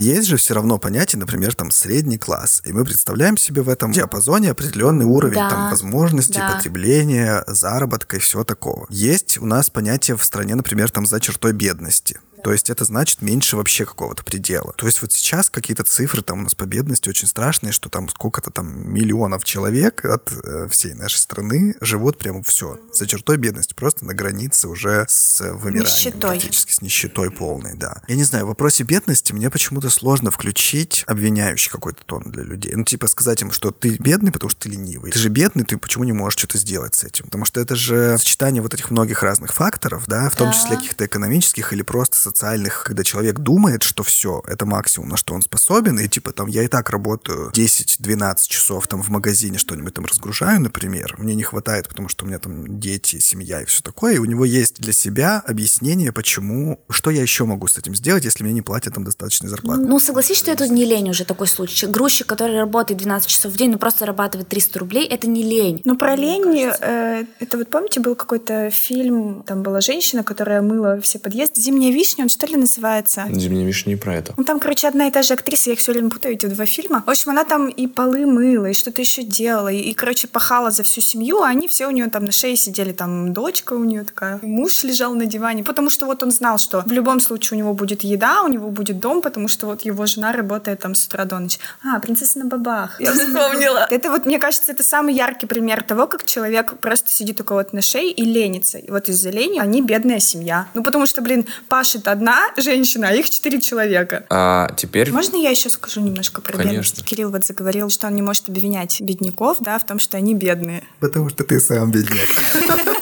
Есть же все равно понятие, например, там средний класс. И мы представляем себе в этом диапазоне определенный уровень Да. там, возможностей, Да. потребления, заработка и всего такого. Есть у нас понятие в стране, например, там за чертой бедности. То есть это значит меньше вообще какого-то предела. То есть вот сейчас какие-то цифры там у нас по бедности очень страшные, что там сколько-то там миллионов человек от э, всей нашей страны живут прямо все за чертой бедности, просто на границе уже с вымиранием Нищетой. практически, с нищетой полной, да. Я не знаю, в вопросе бедности мне почему-то сложно включить обвиняющий какой-то тон для людей. Ну, типа сказать им, что ты бедный, потому что ты ленивый. Ты же бедный, ты почему не можешь что-то сделать с этим? Потому что это же сочетание вот этих многих разных факторов, да, в том Да. числе каких-то экономических или просто социальных, когда человек думает, что все, это максимум, на что он способен, и типа там я и так работаю 10-12 часов там в магазине что-нибудь там разгружаю, например, мне не хватает, потому что у меня там дети, семья и все такое, и у него есть для себя объяснение, почему, что я еще могу с этим сделать, если мне не платят там достаточной зарплаты. Ну, согласись, что это не лень уже такой случай. Грузчик, который работает 12 часов в день, но просто зарабатывает 300 рублей, это не лень. Ну, про лень, э, это вот помните, был какой-то фильм, там была женщина, которая мыла все подъезды. «Зимняя вишня» вишни», он что ли называется? «Зимняя вишня» не про это. Ну, там, короче, одна и та же актриса, я их все время путаю, эти два фильма. В общем, она там и полы мыла, и что-то еще делала, и, и, короче, пахала за всю семью, а они все у нее там на шее сидели, там дочка у нее такая, муж лежал на диване, потому что вот он знал, что в любом случае у него будет еда, у него будет дом, потому что вот его жена работает там с утра до ночи. А, принцесса на бабах. Я вспомнила. Это вот, мне кажется, это самый яркий пример того, как человек просто сидит у кого-то на шее и ленится. И вот из-за лени они бедная семья. Ну, потому что, блин, пашет одна женщина, а их четыре человека. А теперь... Можно я еще скажу немножко про Конечно. бедность? Кирилл вот заговорил, что он не может обвинять бедняков, да, в том, что они бедные. Потому что ты сам бедняк.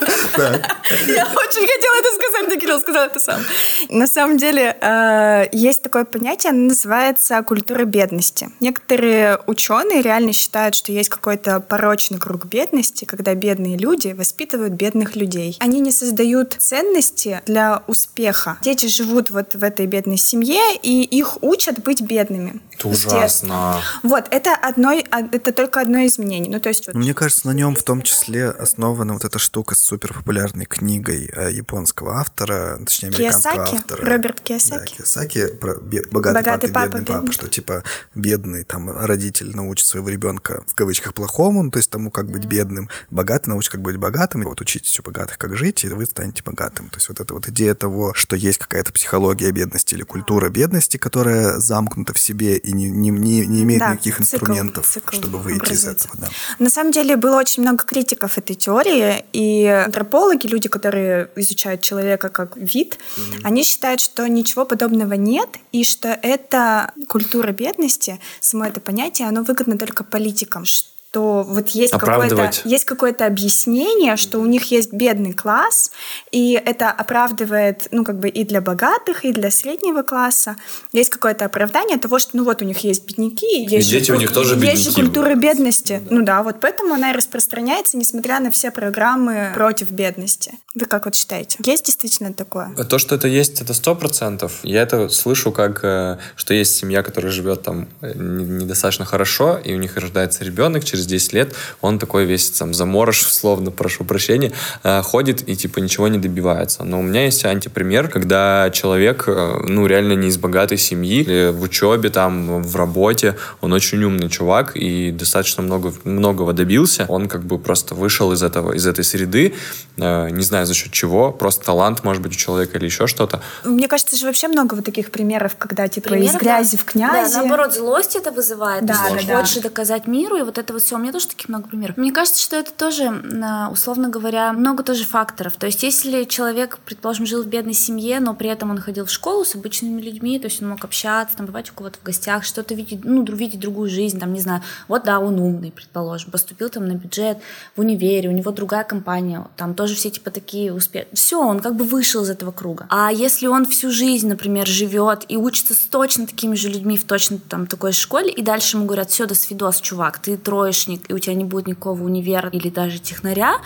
Я очень хотела это сказать, но Кирилл сказал это сам. На самом деле, э, есть такое понятие, оно называется культура бедности. Некоторые ученые реально считают, что есть какой-то порочный круг бедности, когда бедные люди воспитывают бедных людей. Они не создают ценности для успеха. Дети живут вот в этой бедной семье, и их учат быть бедными. Это ужасно. Вот, это, одно, а, это только одно из мнений. Ну, то есть, вот, Мне кажется, на нем в том числе основана вот эта штука с суперпопулярной книгой э, японского автора, точнее, американского Киясаки? автора. Роберт Да, Киясаки? Киясаки про бед- богатый, Богатый папа папа, бедный папа, бедный. что типа бедный там родитель научит своего ребенка в кавычках плохому, ну, то есть тому, как быть бедным, богатый научит, как быть богатым, и вот учитесь у богатых, как жить, и вы станете богатым. То есть вот эта вот идея того, что есть какая-то психология бедности или культура бедности, которая замкнута в себе и не, не, не, не имеет Да, никаких цикл- инструментов, цикл чтобы выйти из этого. Да. На самом деле было очень много критиков этой теории, и антропологи, люди, которые изучают человека как вид, они считают, что ничего подобного нет, и что эта культура бедности, само это понятие, оно выгодно только политикам, что вот есть какое-то, есть какое-то объяснение, что у них есть бедный класс, и это оправдывает, ну, как бы и для богатых, и для среднего класса. Есть какое-то оправдание того, что, ну, вот у них есть бедняки, есть, дети же, у них тоже есть же бедняки культура бедности. Ну да, вот поэтому она и распространяется, несмотря на все программы против бедности. Вы как вот считаете? Есть действительно такое? То, что это есть, это сто процентов. Я это слышу, как э, что есть семья, которая живет там э, не- недостаточно хорошо, и у них рождается ребенок через 10 лет, он такой весь там заморож, словно, прошу прощения, э, ходит и типа ничего не добивается. Но у меня есть антипример, когда человек, э, ну, реально не из богатой семьи, или в учебе, там, в работе, он очень умный чувак и достаточно много, многого добился. Он как бы просто вышел из этого, из этой среды, э, не знаю за счет чего, просто талант, может быть, у человека или еще что-то. Мне кажется, же вообще много вот таких примеров, когда типа из Примеров, грязи да. в князи. Да, наоборот, злость это вызывает. Да, да, да. хочешь доказать миру, и вот это вот все. У меня тоже таких много примеров. Мне кажется, что это тоже, м, условно говоря, много тоже факторов. То есть если человек, предположим, жил в бедной семье, но при этом он ходил в школу с обычными людьми, то есть он мог общаться, там, бывать у кого-то в гостях, что-то видеть, ну, видеть другую жизнь, там, не знаю, вот да, он умный, предположим, поступил там на бюджет в универе, у него другая компания, там тоже все типа такие успехи. Все, он как бы вышел из этого круга. А если он всю жизнь, например, живет и учится с точно такими же людьми в точно там такой школе, и дальше ему говорят, все, до свидос, чувак, ты троечник, и у тебя не будет никакого универа или даже технаря,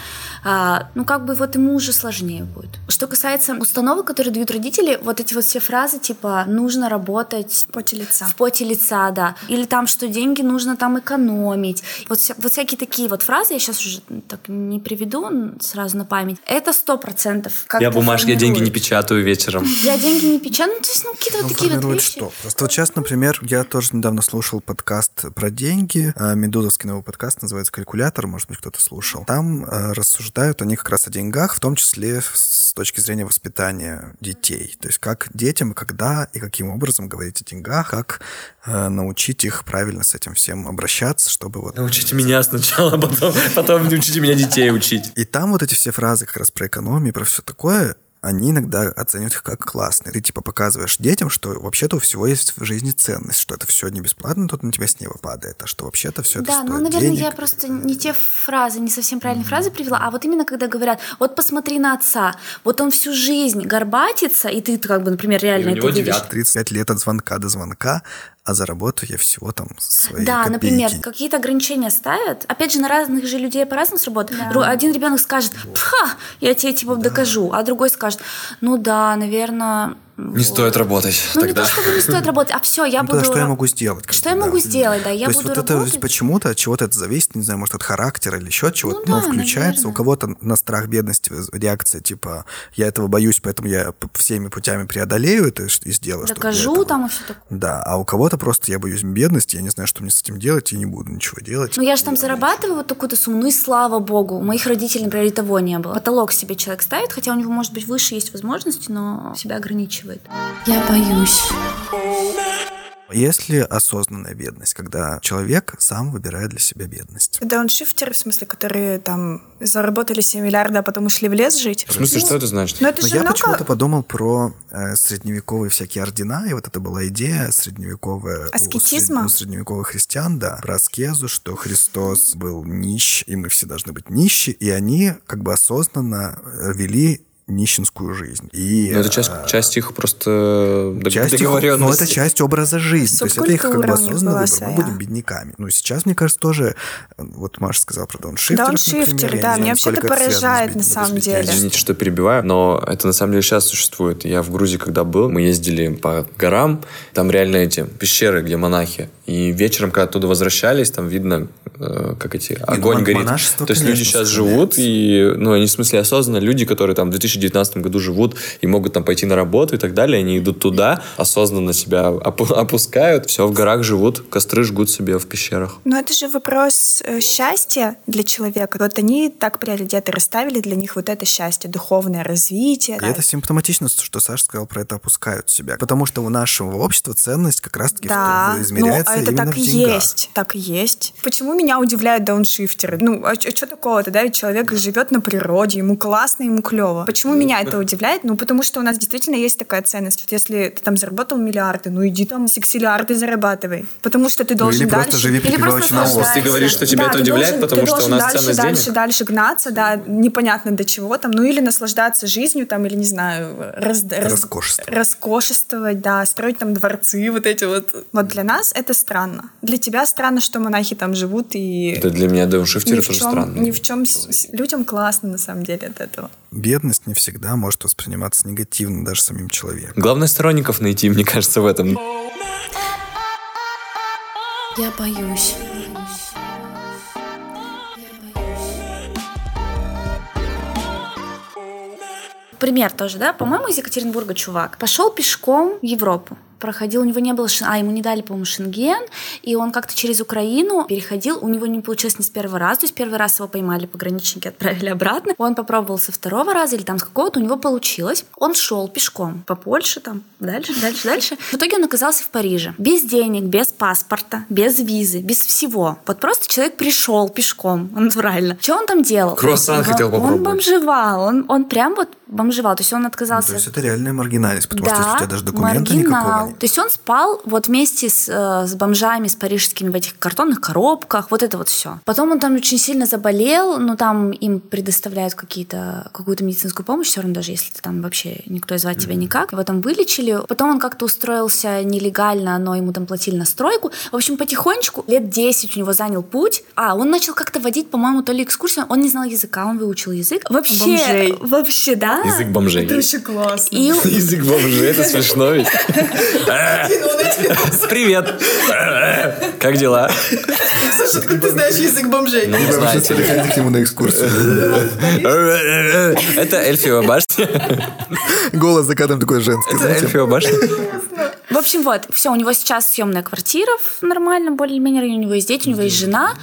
а, ну как бы вот ему уже сложнее будет. Что касается установок, которые дают родители, вот эти вот все фразы типа «нужно работать в поте лица. в поте лица, да. Или там, что деньги нужно там экономить. Вот, вся- вот всякие такие вот фразы, я сейчас уже так не приведу сразу на память. Это сто процентов. Я бумажки, я деньги не печатаю вечером. Я деньги не печатаю. Ну, то есть, ну, какие-то Ну, вот такие вот вещи. что? Просто вот сейчас, например, я тоже недавно слушал подкаст про деньги. А, Медузовский новый подкаст называется «Калькулятор», может быть, кто-то слушал. Там а, рассуждают они как раз о деньгах, в том числе с точки зрения воспитания детей. То есть как детям, когда и каким образом говорить о деньгах, как а, научить их правильно с этим всем обращаться, чтобы вот Научите меня сначала, потом, потом учите меня детей учить. И там вот эти все фразы как раз про экономию, про все такое, они иногда оценивают их как классные. Ты типа показываешь детям, что вообще-то у всего есть в жизни ценность, что это все не бесплатно, тут на тебя с неба падает, а что вообще-то все это Да, ну, наверное, денег. я просто не те фразы, не совсем правильные фразы привела, а вот именно когда говорят, вот посмотри на отца, вот он всю жизнь горбатится, и ты как бы, например, реально И у это него видишь. девятка. 35 лет от звонка до звонка, а заработаю я всего там свои Да, копейки. например, какие-то ограничения ставят. Опять же, на разных же людей по-разному сработает. Дру- Один ребенок скажет, ха, я тебе типа докажу, а другой скажет, ну да, наверное, Не стоит работать Ну, тогда. не то, чтобы не стоит работать, а все, я Ну, буду... тогда что я могу сделать? как Что я да. могу сделать, да, я То есть буду вот это почему-то от чего-то это зависит, не знаю, может, от характера или еще от чего-то, Ну но да, включается. наверное. У кого-то на страх бедности реакция, типа, я этого боюсь, поэтому я всеми путями преодолею это и сделаю Докажу там и все такое. Да, а у кого-то просто я боюсь бедности, я не знаю, что мне с этим делать, и не буду ничего делать. Ну, я же там зарабатываю вот такую-то сумму, ну и слава богу. У моих родителей, например, и того не было. Потолок себе человек ставит, хотя у него, может быть, выше есть возможности, но себя ограничивает. Я боюсь. Есть ли осознанная бедность, когда человек сам выбирает для себя бедность? Дауншифтеры, в смысле, которые там заработали 7 миллиардов, а потом ушли в лес жить. В смысле, что это значит? Ну, это Но же я много... почему-то подумал про э, средневековые всякие ордена, и вот это была идея средневековая... у Аскетизма? сред- у средневековых христиан, да, про аскезу, что Христос был нищ, и мы все должны быть нищи, и они как бы осознанно э, вели нищенскую жизнь. И, Ну, это часть, э, часть их просто дог- часть их- ну, это часть образа жизни. То есть это их как бы осознанный выбор. Мы своя. будем бедняками. Ну, сейчас, мне кажется, тоже... э, Вот Маша сказала про дауншифтеров, Дауншифтеры, например, да, меня вообще это поражает на самом деле. Извините, что перебиваю, но это на самом деле сейчас существует. Я в Грузии, когда был, мы ездили по горам, там реально эти пещеры, где монахи. И вечером, когда оттуда возвращались, там видно, э, как эти, огонь мон- горит. То есть люди сейчас живут, и, ну, они в смысле осознанно, люди, которые там в 2019 году живут и могут там пойти на работу и так далее, они идут туда, осознанно себя опу- опускают, все, в горах живут, костры жгут себе в пещерах. Но это же вопрос э, счастья для человека. Вот они так приоритеты расставили для них вот это счастье, духовное развитие. И это симптоматично, что Саша сказал про это опускают себя. Потому что у нашего общества ценность как раз-таки Да, в- ну измеряется а это именно так в и деньгах. есть, так и есть. Почему меня удивляют дауншифтеры? Ну, а, что такого-то, да? Ведь человек живет на природе, ему классно, ему клево. Почему меня это удивляет? Ну, потому что у нас действительно есть такая ценность. Вот если ты там заработал миллиарды, ну иди там сексиллиарды зарабатывай. Потому что ты должен или просто дальше... живи Или просто на наслаждайся. Ты говоришь, что тебя Да, это удивляет, должен- потому что у должен нас дальше, ценность дальше, денег? дальше гнаться, да, непонятно до чего там, ну или наслаждаться жизнью там, или не знаю, раз, Роскошествовать. роскошествовать, да, строить там дворцы вот эти вот. Вот для нас это странно. Для тебя странно, что монахи там живут и Это для меня дауншифтеры тоже странно. ни в чем людям классно на самом деле от этого. Бедность не всегда может восприниматься негативно даже самим человеком. Главное сторонников найти, мне кажется, в этом. Я боюсь. Пример тоже, да? По-моему, из Екатеринбурга чувак пошел пешком в Европу проходил, у него не было, шен- а ему не дали, по-моему, шенген, и он как-то через Украину переходил, у него не получилось ни с первого раза, то есть первый раз его поймали пограничники, отправили обратно, он попробовал со второго раза или там с какого-то, у него получилось, он шел пешком по Польше, там, дальше, дальше, дальше, в итоге он оказался в Париже, без денег, без паспорта, без визы, без всего, вот просто человек пришел пешком, натурально. Что он там делал? Круассан Он- хотел Он попробовать. бомжевал, он, он прям вот бомжевал, то есть он отказался То есть это реальная маргинальность, потому что если у тебя даже документа маргинал. никакого нет. То есть он спал вот вместе с, э, с бомжами, с парижскими в этих картонных коробках, вот это вот все. Потом он там очень сильно заболел, но там им предоставляют какие-то, какую-то медицинскую помощь, все равно даже если ты там вообще никто звать тебя никак. Его там вылечили. Потом он как-то устроился нелегально, но ему там платили на стройку. В общем, потихонечку, лет 10 у него занял путь. А, он начал как-то водить, по-моему, то ли экскурсию, он не знал языка, он выучил язык. Вообще, Бомжей. вообще, да. Язык бомжей. очень классно. И Язык бомжей, это смешно ведь. Привет. Как дела? Саша, откуда ты знаешь язык бомжей? Ну, не знаю. вообще ходите к нему на экскурсию. Это эльфиева башня. Голос за кадром такой женский. Это эльфиева башня. В общем, вот, все, у него сейчас съемная квартира в нормальном более-менее районе, у него есть дети, у него есть жена,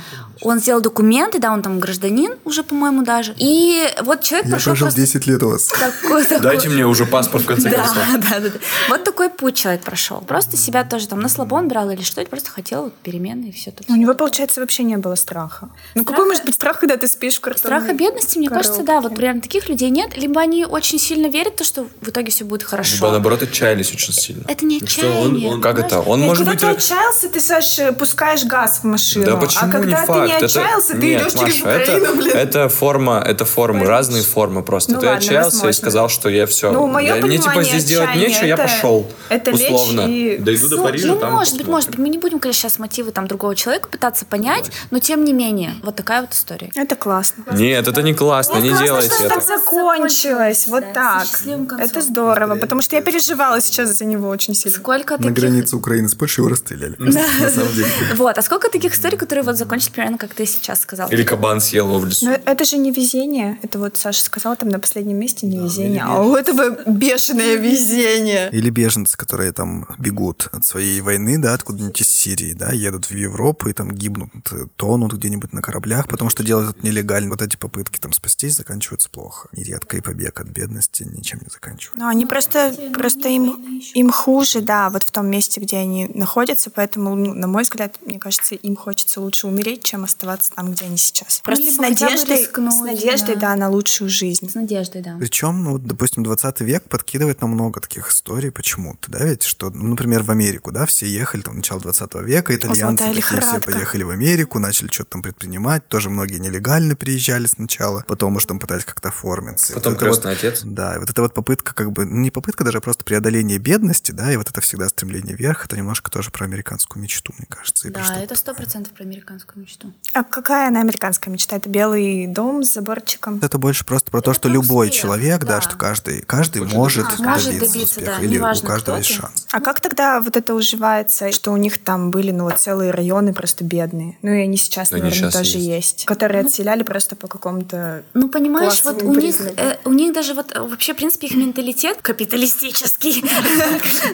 он сделал документы, да, он там гражданин уже, по-моему, даже. И вот человек Я прошел прожил просто 10 лет у вас. такой, такой- Дайте мне уже паспорт в конце Да, концов. да, да, да. Вот такой путь человек прошел. Просто себя тоже там на слабон брал или что, просто хотел вот перемены и все тут. У него, получается, вообще не было страха. Ну, какой может быть страх, когда ты спишь в картонной Страха бедности, мне кажется, да, вот примерно таких людей нет. Либо они очень сильно верят в то, что в итоге все будет Либо хорошо. наоборот отчаялись очень сильно. Это не Что он- отчаяние. он- Как это? Он может когда быть... ты отчаялся, ты, Саш, пускаешь газ в машину. Да почему а когда не ты факт? факт. Это- отчаялся, ты Нет, идешь через Маша, это- Украину, блин. Это форма, это формы, разные формы просто. Ну ты ладно, отчаялся и сказал, что я все. Ну, мое мне типа здесь делать нечего, я это- пошел. это условно. и- Дойду до Ну, Парижа, ну, там может быть, может быть. Мы не будем, конечно, сейчас мотивы там другого человека пытаться понять, но тем не менее, вот такая вот история. Это классно. Нет, это не классно, не делайте что это. так закончилось, вот Да, так. Это здорово, потому что я переживала сейчас за него очень сильно. Сколько На границе Украины с Польшей его расстреляли. На самом деле. Вот, а сколько таких историй, которые вот закончились примерно, как ты сейчас сказал? Или кабан съел его в лесу. Но это же не везение. Это вот Саша сказала там на последнем месте не везение, а у этого бешеное везение. Или беженцы, которые там бегут от своей войны, да, откуда-нибудь из Сирии, да, едут в Европу и там гибнут, э, тонут где-нибудь на кораблях, потому что делают это нелегально. Вот эти попытки там спастись заканчиваются плохо. Нередко и побег от бедности ничем не заканчивается. Но они просто, просто им, им хуже, да, вот в том месте, где они находятся, поэтому, ну, на мой взгляд, мне кажется, им хочется лучше умереть, чем оставаться там, где они сейчас. Просто либо с надеждой, рискнуть, с надеждой, да. да, на лучшую жизнь. С надеждой, да. Причем, ну, вот, допустим, 20 век подкидывает нам много таких историй почему-то, да, ведь, что, ну, например, в Америку, да, все ехали, там, начало 20 века, итальянцы такие все поехали в Америку, начали что-то там предпринимать, тоже многие нелегально приезжали сначала, потом уж там пытались как-то оформиться. Потом вот это вот- крестный отец. Да, и вот эта вот попытка, как бы, ну, не попытка даже, а просто преодоление бедности, да, и вот это всегда стремление вверх, это немножко тоже про американскую мечту, мне кажется. Да, это сто процентов про американскую мечту. А какая она американская мечта? Это белый дом с заборчиком? Это больше просто про то, Это что любой успех, человек, да, да. что каждый, каждый может, добиться. Может добиться, добиться, успеха, да, или у неважно, каждого есть шанс. А как тогда вот это уживается, что у них там были, ну, вот целые районы просто бедные? Ну, и они сейчас, Они наверное, щас тоже есть. есть. Которые отселяли просто по какому-то... Ну, понимаешь, вот у них, э, у них даже вот э, вообще, в принципе, их менталитет капиталистический.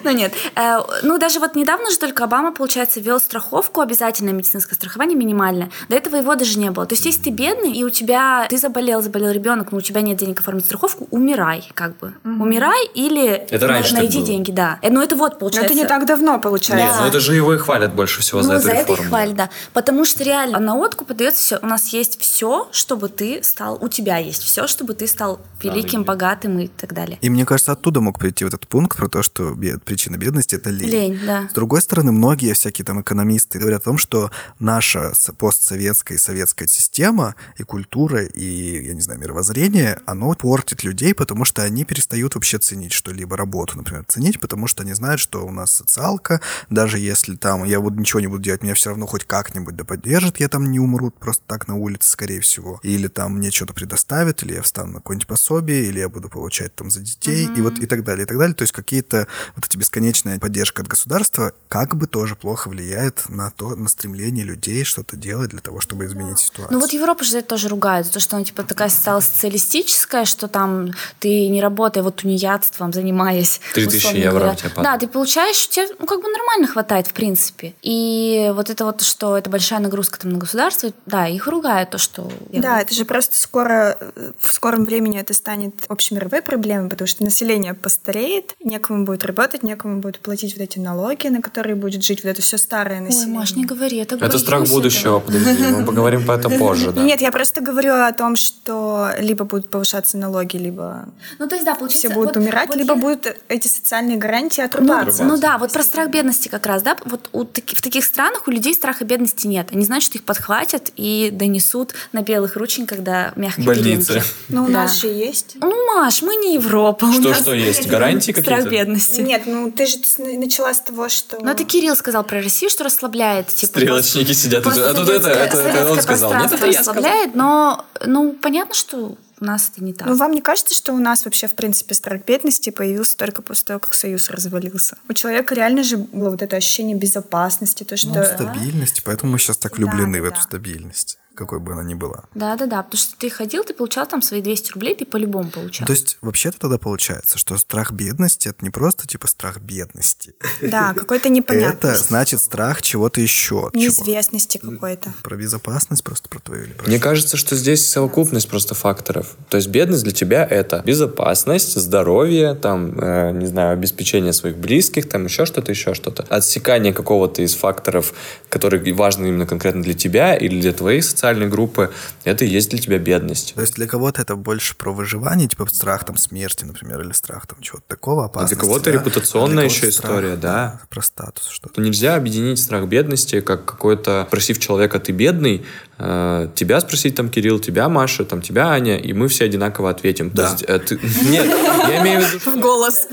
Ну, нет. Э, Ну, даже вот недавно же только Обама, получается, ввел страховку, обязательное медицинское страхование минимальное. До этого его даже не было. То есть, если ты бедный, и у тебя, ты заболел, заболел ребенок, но у тебя нет денег оформить страховку, умирай, как бы. Умирай или Это раньше так найди было. деньги, да. Э, Ну, это вот, Но получается. это не так давно, Нет, получается. ну это же его и хвалят больше всего за ну, эту за это реформу. их хвалят, да. Потому что реально на откуп подается все. У нас есть все, чтобы ты стал, у тебя есть все, чтобы ты стал великим, лень. богатым и так далее. И мне кажется, оттуда мог прийти вот этот пункт про то, что бед- причина бедности – это лень. Лень, да. С другой стороны, многие всякие там экономисты говорят о том, что наша с- постсоветская и советская система и культура, и, я не знаю, мировоззрение, оно портит людей, потому что они перестают вообще ценить что-либо, работу, например, ценить, потому что они знают, что у нас социалка, даже если там я буду ничего не буду делать, меня все равно хоть как-нибудь да поддержат, я там не умру просто так на улице, скорее всего. Или там мне что-то предоставят, или я встану на какое-нибудь пособие, или я буду получать там за детей, и вот и так далее, и так далее. То есть какие-то вот эти бесконечная поддержка от государства как бы тоже плохо влияет на то, на стремление людей что-то делать для того, чтобы изменить ситуацию. Ну вот Европа же за это тоже ругает, за то, что она типа такая стала социалистическая, что там ты не работая вот тунеядством, занимаясь. 3000 условно евро говоря. у тебя падает. Да, ты получаешь, тебе ну, как бы нормально хватает, в принципе. И вот это вот, что это большая нагрузка там на государство, да, их ругают то, что... Да, это же просто скоро, в скором времени это станет общемировой проблемой, потому что население постареет, некому будет работать, некому будет платить вот эти налоги, на которые будет жить вот это все старое Ой, население. Маш, не говори, Это боюсь страх этого. Подожди, мы поговорим про это позже, да. Нет, я просто говорю о том, что либо будут повышаться налоги, либо Ну, то есть, да, получается... все будут вот- умирать, вот либо я- будут эти социальные гарантии Ну, отрубаться. ну да, вот про страх бедности как раз, да, вот у в таких странах у людей страха бедности нет. Они знают, что их подхватят и донесут на белых рученьках до мягкой Больницы. Но у нас же есть. Ну, Маш, мы не Европа. у Что, нас что есть? Гарантии Страх какие-то? бедности. Нет, ну ты же начала с того, что... Ну, это Кирилл сказал про Россию, что расслабляет. Типа, Стрелочники сидят. А тут это, это, это, это он сказал. Нет, это я сказал. расслабляет, но, ну, понятно, что у нас это не так. Ну, вам не кажется, что у нас вообще, в принципе, страх бедности появился только после того, как Союз развалился? У человека реально же было вот это ощущение безопасности, то, что... Ну, стабильность, поэтому мы сейчас так влюблены в да, эту да. стабильность, какой бы она ни была. Да, да, да, потому что ты ходил, ты получал там свои 200 рублей, ты по-любому получал. То есть, вообще-то тогда получается, что страх бедности это не просто типа страх бедности. Да, какой-то Это непонятности. значит страх чего-то еще. Неизвестности какой-то. Про безопасность просто про твою или про Мне кажется, что здесь совокупность просто факторов. То есть бедность для тебя это безопасность, здоровье, там, э, не знаю, обеспечение своих близких, там еще что-то, еще что-то. Отсекание какого-то из факторов, которые важны именно конкретно для тебя или для социальной социальной группы, это и есть для тебя бедность. То есть для кого-то это больше про выживание, типа страх там смерти, например, или страх там чего-то такого, опасности. А для кого-то да? репутационная А для еще кого-то история, да. Про статус что-то. То нельзя объединить страх бедности, как какой-то, спросив человека, ты бедный, э, тебя спросить там Кирилл, тебя Маша, там тебя Аня, и мы все одинаково ответим. Да. есть, э, ты- Нет, я имею в виду, В голос.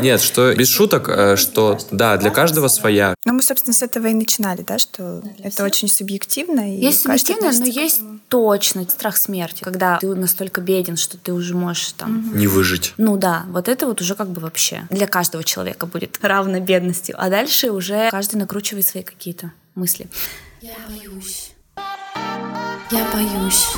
нет, что без шуток, э, что да, для каждого своя. Ну, мы, собственно, с этого и начинали, да, что это очень субъективно. И Есть каждый субъективно, но есть этому. точно страх смерти, когда ты настолько беден, что ты уже можешь там... Не выжить. Ну да, вот это вот уже как бы вообще для каждого человека будет равно бедностью. А дальше уже каждый накручивает свои какие-то мысли. Я боюсь. Я боюсь.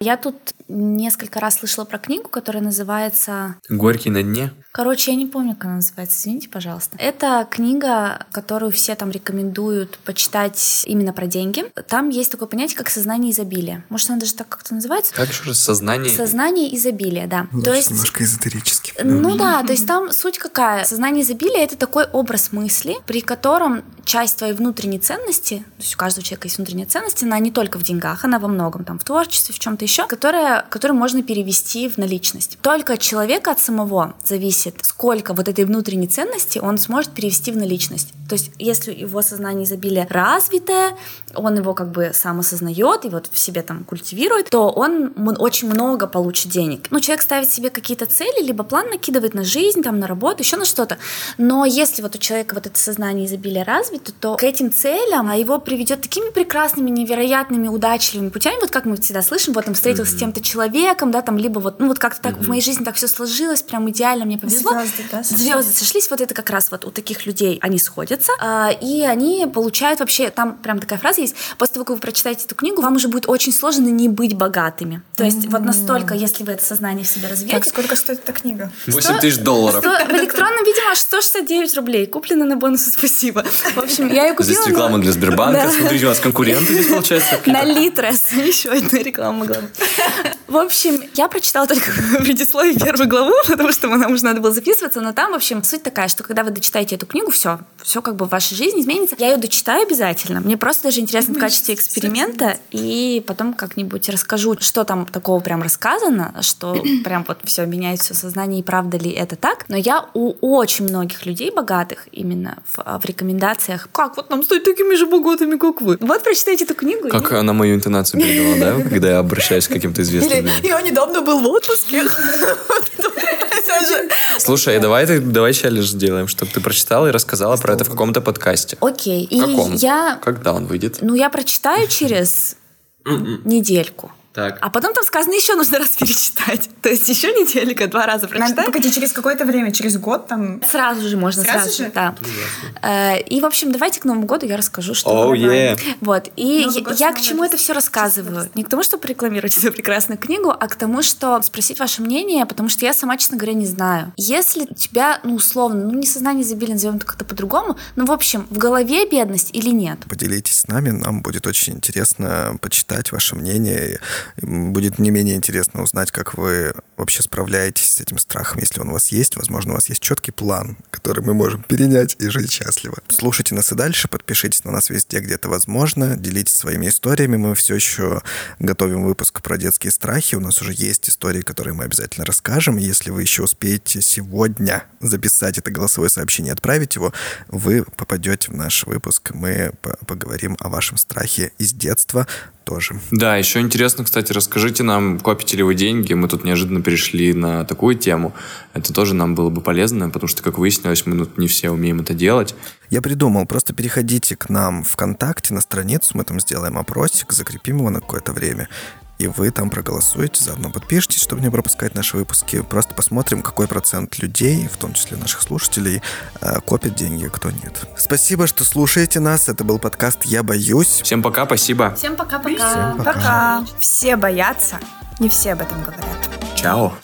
Я тут несколько раз слышала про книгу, которая называется Горький на дне. Короче, я не помню, как она называется, извините, пожалуйста. Это книга, которую все там рекомендуют почитать именно про деньги. Там есть такое понятие, как сознание изобилия. Может, она даже так как-то называется? Как еще раз? Сознание. Сознание изобилия, да. Значит, То есть немножко эзотерически. ну да, то есть там суть какая? Сознание изобилия — это такой образ мысли, при котором часть твоей внутренней ценности, то есть у каждого человека есть внутренняя ценность, она не только в деньгах, она во многом, там, в творчестве, в чем-то еще, которая, которую можно перевести в наличность. Только от человека, от самого зависит, сколько вот этой внутренней ценности он сможет перевести в наличность. То есть если его сознание изобилия развитое, он его как бы сам осознает и вот в себе там культивирует, то он очень много получит денег. Ну, человек ставит себе какие-то цели, либо план накидывает на жизнь, там, на работу, еще на что-то. Но если вот у человека вот это сознание изобилия развито, то к этим целям а его приведет такими прекрасными, невероятными, удачливыми путями, вот как мы всегда слышим, вот он встретился с тем-то человеком, да, там, либо вот, ну, вот как-то так в моей жизни так все сложилось, прям идеально, мне повезло. Звезды, да, сошлись. Звезды сошлись, вот это как раз вот у таких людей они сходятся, а, и они получают вообще, там прям такая фраза есть, после того, как вы прочитаете эту книгу, вам уже будет очень сложно не быть богатыми. То есть вот настолько, если вы это сознание в себе развьете, Так, сколько стоит эта книга? 8 тысяч долларов. Сто- в электронном виде, аж 169 рублей. Куплено на бонусы, спасибо. В общем, я ее купила. Здесь но- реклама для Сбербанка. Да. Смотрите, у нас конкуренты здесь получается. На Литрес. Еще одна реклама могла. В общем, я прочитала только предисловие первой главы, потому что нам уже надо было записываться, но там, в общем, суть такая, что когда вы дочитаете эту книгу, все, все как бы в вашей жизни изменится. Я ее дочитаю обязательно. Мне просто даже интересно в качестве эксперимента, и потом как-нибудь расскажу, что там такого прям рассказано, что прям вот все меняет все сознание, и правда ли это так. Но я у очень многих людей богатых именно в, в рекомендациях, как вот нам стать такими же богатыми, как вы. Вот прочитайте эту книгу. и- Как она мою интонацию передала, да, когда я обращаюсь к каким-то известным людям? Я недавно был в отпуске. Слушай, давай, давай челлендж сделаем, чтобы ты прочитала и рассказала про это в каком-то подкасте. Окей. И Каком? я, Когда он выйдет? ну, я прочитаю через недельку. Так. А потом там сказано, еще нужно раз перечитать. То есть еще неделька, два раза Надо, прочитать. погоди, через какое-то время, через год там... Сразу же можно, Сразу сразу, же? да. Э, И, в общем, давайте к Новому году я расскажу, что... Оу, Давай. е. Вот. И Новый я, год я к чему это все рассказываю? Не к тому, чтобы рекламировать эту прекрасную книгу, а к тому, что спросить ваше мнение, потому что я сама, честно говоря, не знаю. Если у тебя, ну, условно, ну, не сознание изобилия, назовем это как-то по-другому, ну, в общем, в голове бедность или нет? Поделитесь с нами, нам будет очень интересно почитать ваше мнение. Будет не менее интересно узнать, как вы вообще справляетесь с этим страхом, если он у вас есть. Возможно, у вас есть четкий план, который мы можем перенять и жить счастливо. Слушайте нас и дальше, подпишитесь на нас везде, где это возможно, делитесь своими историями. Мы все еще готовим выпуск про детские страхи. У нас уже есть истории, которые мы обязательно расскажем. Если вы еще успеете сегодня записать это голосовое сообщение и отправить его, вы попадете в наш выпуск. Мы по- поговорим о вашем страхе из детства тоже. Да, еще интересно, кстати, расскажите нам, копите ли вы деньги. Мы тут неожиданно перешли на такую тему. Это тоже нам было бы полезно, потому что, как выяснилось, мы тут не все умеем это делать. Я придумал, просто переходите к нам ВКонтакте на страницу, мы там сделаем опросик, закрепим его на какое-то время, и вы там проголосуете, заодно подпишитесь, чтобы не пропускать наши выпуски. Просто посмотрим, какой процент людей, в том числе наших слушателей, э, копит деньги, а кто нет. Спасибо, что слушаете нас. Это был подкаст «Я боюсь». Всем пока, спасибо. Всем пока-пока. Пока. Пока. Все боятся, не все об этом говорят. Чао.